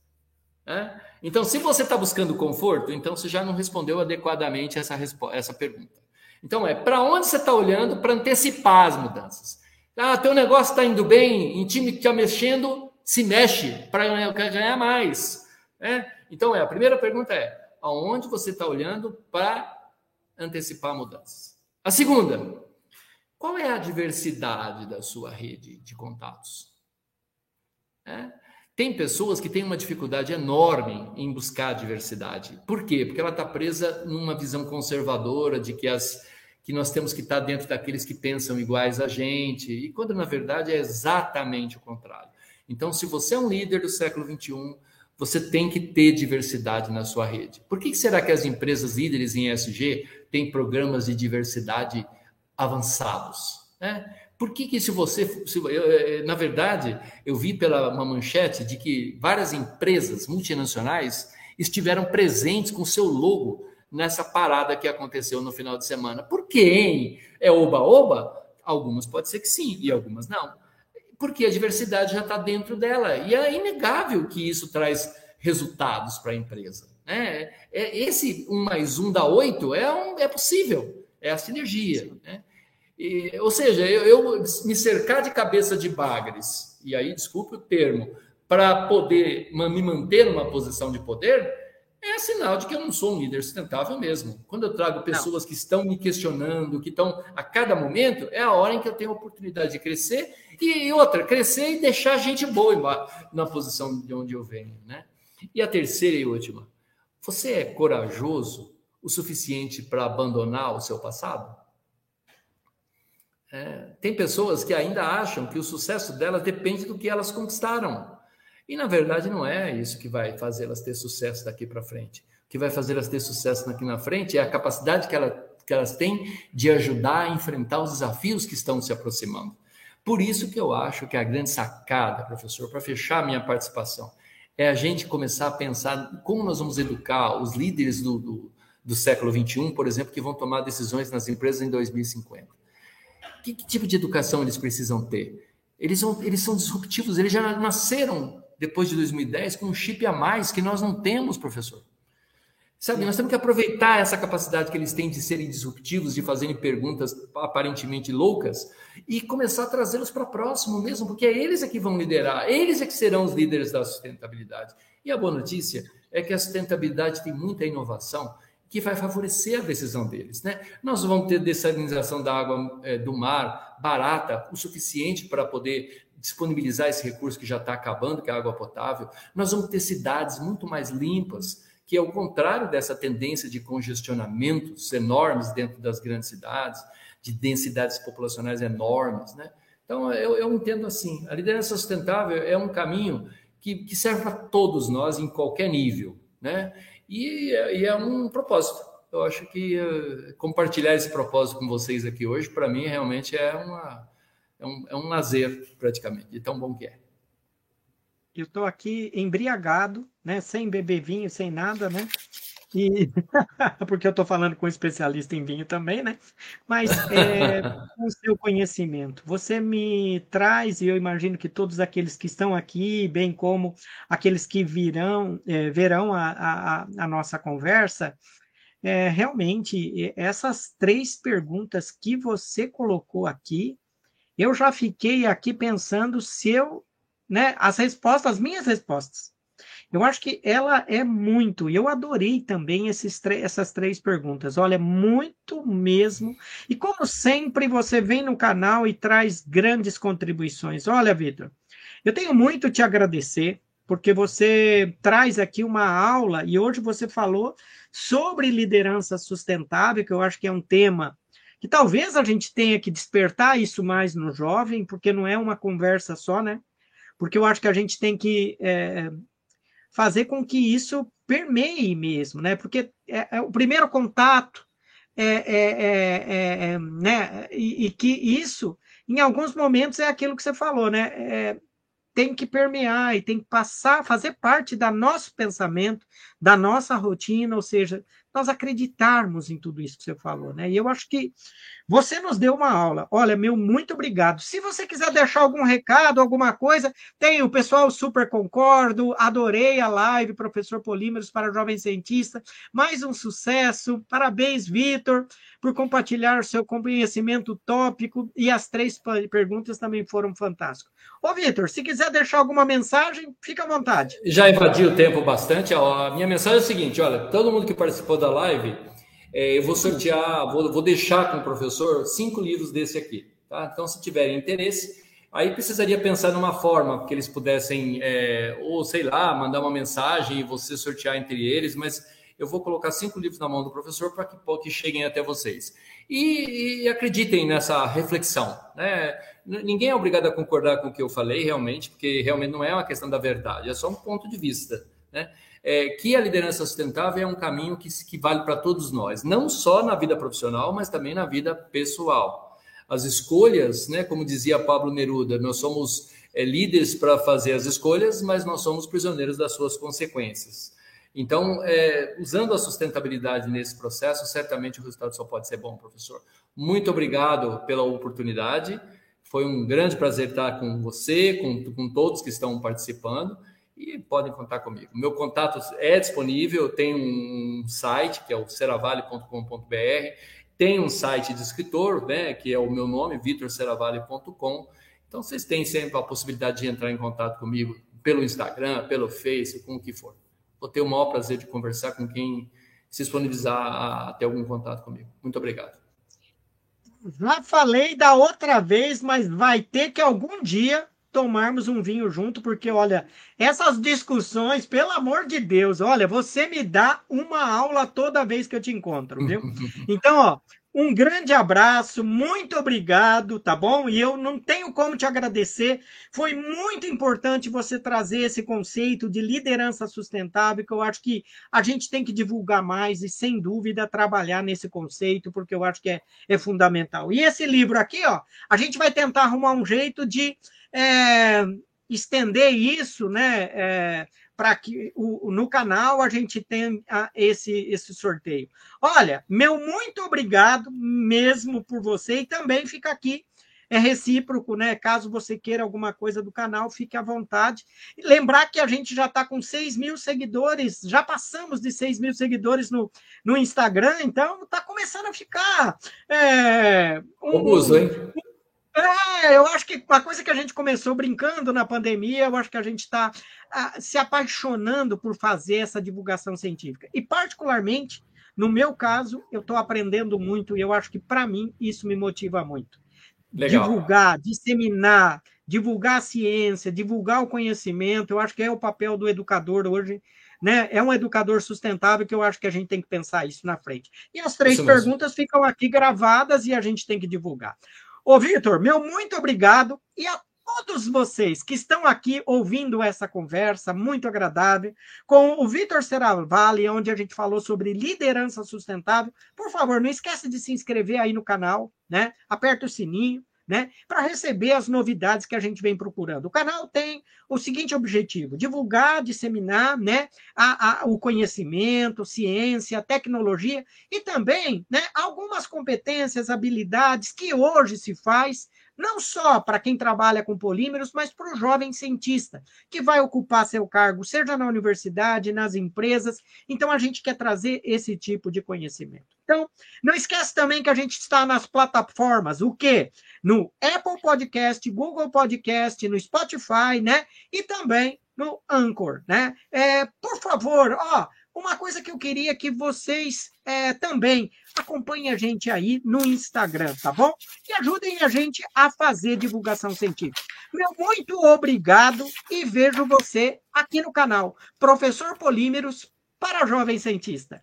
É? Então, se você está buscando conforto, então você já não respondeu adequadamente essa, essa pergunta. Então, é para onde você está olhando para antecipar as mudanças? Ah, teu negócio está indo bem, em time que está mexendo, se mexe para ganhar mais. Né? Então, é, a primeira pergunta é: aonde você está olhando para antecipar mudanças? A segunda, qual é a diversidade da sua rede de contatos? É? Tem pessoas que têm uma dificuldade enorme em buscar diversidade. Por quê? Porque ela está presa numa visão conservadora de que, as, que nós temos que estar tá dentro daqueles que pensam iguais a gente, e quando na verdade é exatamente o contrário. Então, se você é um líder do século 21, você tem que ter diversidade na sua rede. Por que será que as empresas líderes em ESG têm programas de diversidade avançados? Né? Por que, que se você. Se, eu, na verdade, eu vi pela uma manchete de que várias empresas multinacionais estiveram presentes com seu logo nessa parada que aconteceu no final de semana. Por quê, hein? É oba-oba? Algumas pode ser que sim, e algumas não porque a diversidade já está dentro dela. E é inegável que isso traz resultados para a empresa. Né? É, esse 1 mais 1 dá 8 é, um, é possível, é a sinergia. Né? E, ou seja, eu, eu, me cercar de cabeça de bagres, e aí desculpe o termo, para poder me manter numa posição de poder, é sinal de que eu não sou um líder sustentável mesmo. Quando eu trago pessoas não. que estão me questionando, que estão a cada momento, é a hora em que eu tenho a oportunidade de crescer e outra, crescer e deixar gente boa na posição de onde eu venho, né? E a terceira e última, você é corajoso o suficiente para abandonar o seu passado? É, tem pessoas que ainda acham que o sucesso delas depende do que elas conquistaram. E na verdade não é isso que vai fazê-las ter sucesso daqui para frente. O que vai fazê-las ter sucesso daqui na frente é a capacidade que, ela, que elas têm de ajudar a enfrentar os desafios que estão se aproximando. Por isso que eu acho que a grande sacada, professor, para fechar minha participação, é a gente começar a pensar como nós vamos educar os líderes do, do, do século XXI, por exemplo, que vão tomar decisões nas empresas em 2050. Que, que tipo de educação eles precisam ter? Eles, vão, eles são disruptivos, eles já nasceram depois de 2010 com um chip a mais que nós não temos, professor. Sabe, nós temos que aproveitar essa capacidade que eles têm de serem disruptivos, de fazerem perguntas aparentemente loucas e começar a trazê-los para próximo mesmo, porque é eles é que vão liderar, eles é que serão os líderes da sustentabilidade. E a boa notícia é que a sustentabilidade tem muita inovação que vai favorecer a decisão deles. Né? Nós vamos ter dessalinização da água é, do mar barata o suficiente para poder disponibilizar esse recurso que já está acabando, que é a água potável. Nós vamos ter cidades muito mais limpas que é o contrário dessa tendência de congestionamentos enormes dentro das grandes cidades, de densidades populacionais enormes, né? Então, eu, eu entendo assim, a liderança sustentável é um caminho que, que serve para todos nós em qualquer nível, né? E, e é um propósito. Eu acho que uh, compartilhar esse propósito com vocês aqui hoje, para mim, realmente é, uma, é, um, é um lazer, praticamente, de tão bom que é. Eu estou aqui embriagado, né? Sem beber vinho, sem nada, né? E <laughs> porque eu estou falando com um especialista em vinho também, né? Mas é, com o seu conhecimento, você me traz, e eu imagino que todos aqueles que estão aqui, bem como aqueles que virão, é, verão a, a, a nossa conversa, é, realmente, essas três perguntas que você colocou aqui, eu já fiquei aqui pensando se eu, né, as respostas, as minhas respostas. Eu acho que ela é muito, e eu adorei também essas três perguntas. Olha, muito mesmo. E como sempre, você vem no canal e traz grandes contribuições. Olha, Vitor, eu tenho muito te agradecer, porque você traz aqui uma aula, e hoje você falou sobre liderança sustentável, que eu acho que é um tema que talvez a gente tenha que despertar isso mais no jovem, porque não é uma conversa só, né? Porque eu acho que a gente tem que é, fazer com que isso permeie mesmo, né? Porque é, é o primeiro contato é, é, é, é né? E, e, que isso, em alguns momentos, é aquilo que você falou, né? tem que permear e tem que passar, fazer parte da nosso pensamento, da nossa rotina, ou seja, nós acreditarmos em tudo isso que você falou, né? E eu acho que você nos deu uma aula. Olha, meu, muito obrigado. Se você quiser deixar algum recado, alguma coisa, tem o pessoal super concordo, adorei a live, professor Polímeros para jovem cientista. Mais um sucesso. Parabéns, Vitor, por compartilhar seu conhecimento tópico e as três perguntas também foram fantásticas. Ô, Vitor, se quiser deixar alguma mensagem, fica à vontade. Já invadi o tempo bastante. A minha mensagem é a seguinte: olha, todo mundo que participou da live é, eu vou sortear, vou, vou deixar com o professor cinco livros desse aqui. Tá? Então, se tiverem interesse, aí precisaria pensar numa forma que eles pudessem, é, ou sei lá, mandar uma mensagem e você sortear entre eles, mas eu vou colocar cinco livros na mão do professor para que, que cheguem até vocês. E, e, acreditem nessa reflexão. Né? Ninguém é obrigado a concordar com o que eu falei, realmente, porque realmente não é uma questão da verdade, é só um ponto de vista. Né? É, que a liderança sustentável é um caminho que, que vale para todos nós, não só na vida profissional, mas também na vida pessoal. As escolhas, né, como dizia Pablo Neruda, nós somos é, líderes para fazer as escolhas, mas nós somos prisioneiros das suas consequências. Então, é, usando a sustentabilidade nesse processo, certamente o resultado só pode ser bom, professor. Muito obrigado pela oportunidade. Foi um grande prazer estar com você, com, com todos que estão participando e podem contar comigo. Meu contato é disponível, tem um site que é o seravale.com.br, tem um site de escritor, né, que é o meu nome, vitorseravale.com. Então vocês têm sempre a possibilidade de entrar em contato comigo pelo Instagram, pelo Face, com o que for. Vou ter o maior prazer de conversar com quem se disponibilizar a ter algum contato comigo. Muito obrigado. Já falei da outra vez, mas vai ter que algum dia tomarmos um vinho junto, porque olha, essas discussões, pelo amor de Deus, olha, você me dá uma aula toda vez que eu te encontro, viu? <laughs> Então, ó, um grande abraço, muito obrigado, tá bom? E eu não tenho como te agradecer. Foi muito importante você trazer esse conceito de liderança sustentável, que eu acho que a gente tem que divulgar mais e, sem dúvida, trabalhar nesse conceito, porque eu acho que é, é fundamental. E esse livro aqui, ó, a gente vai tentar arrumar um jeito de é, estender isso, né? É, para que o, no canal a gente tenha esse, esse sorteio. Olha, meu muito obrigado mesmo por você e também fica aqui. É recíproco, né? Caso você queira alguma coisa do canal, fique à vontade. E lembrar que a gente já está com 6 mil seguidores, já passamos de 6 mil seguidores no, no Instagram, então está começando a ficar. É, um, Robusto, hein? Um, é, eu acho que uma coisa que a gente começou brincando na pandemia, eu acho que a gente está ah, se apaixonando por fazer essa divulgação científica. E, particularmente, no meu caso, eu estou aprendendo muito e eu acho que, para mim, isso me motiva muito. Legal. Divulgar, disseminar, divulgar a ciência, divulgar o conhecimento, eu acho que é o papel do educador hoje. Né? É um educador sustentável que eu acho que a gente tem que pensar isso na frente. E as três perguntas ficam aqui gravadas e a gente tem que divulgar. Ô, Vitor, meu muito obrigado e a todos vocês que estão aqui ouvindo essa conversa muito agradável com o Vitor Seravalli, onde a gente falou sobre liderança sustentável. Por favor, não esqueça de se inscrever aí no canal, né? Aperta o sininho, né, para receber as novidades que a gente vem procurando. O canal tem o seguinte objetivo: divulgar, disseminar né, a, a, o conhecimento, ciência, tecnologia e também né, algumas competências, habilidades que hoje se faz não só para quem trabalha com polímeros, mas para o jovem cientista, que vai ocupar seu cargo, seja na universidade, nas empresas. Então, a gente quer trazer esse tipo de conhecimento. Então, não esquece também que a gente está nas plataformas, o quê? No Apple Podcast, Google Podcast, no Spotify, né? E também no Anchor, né? É, por favor, ó, uma coisa que eu queria que vocês é, também acompanhem a gente aí no Instagram, tá bom? E ajudem a gente a fazer divulgação científica. Meu muito obrigado e vejo você aqui no canal Professor Polímeros para Jovem Cientista.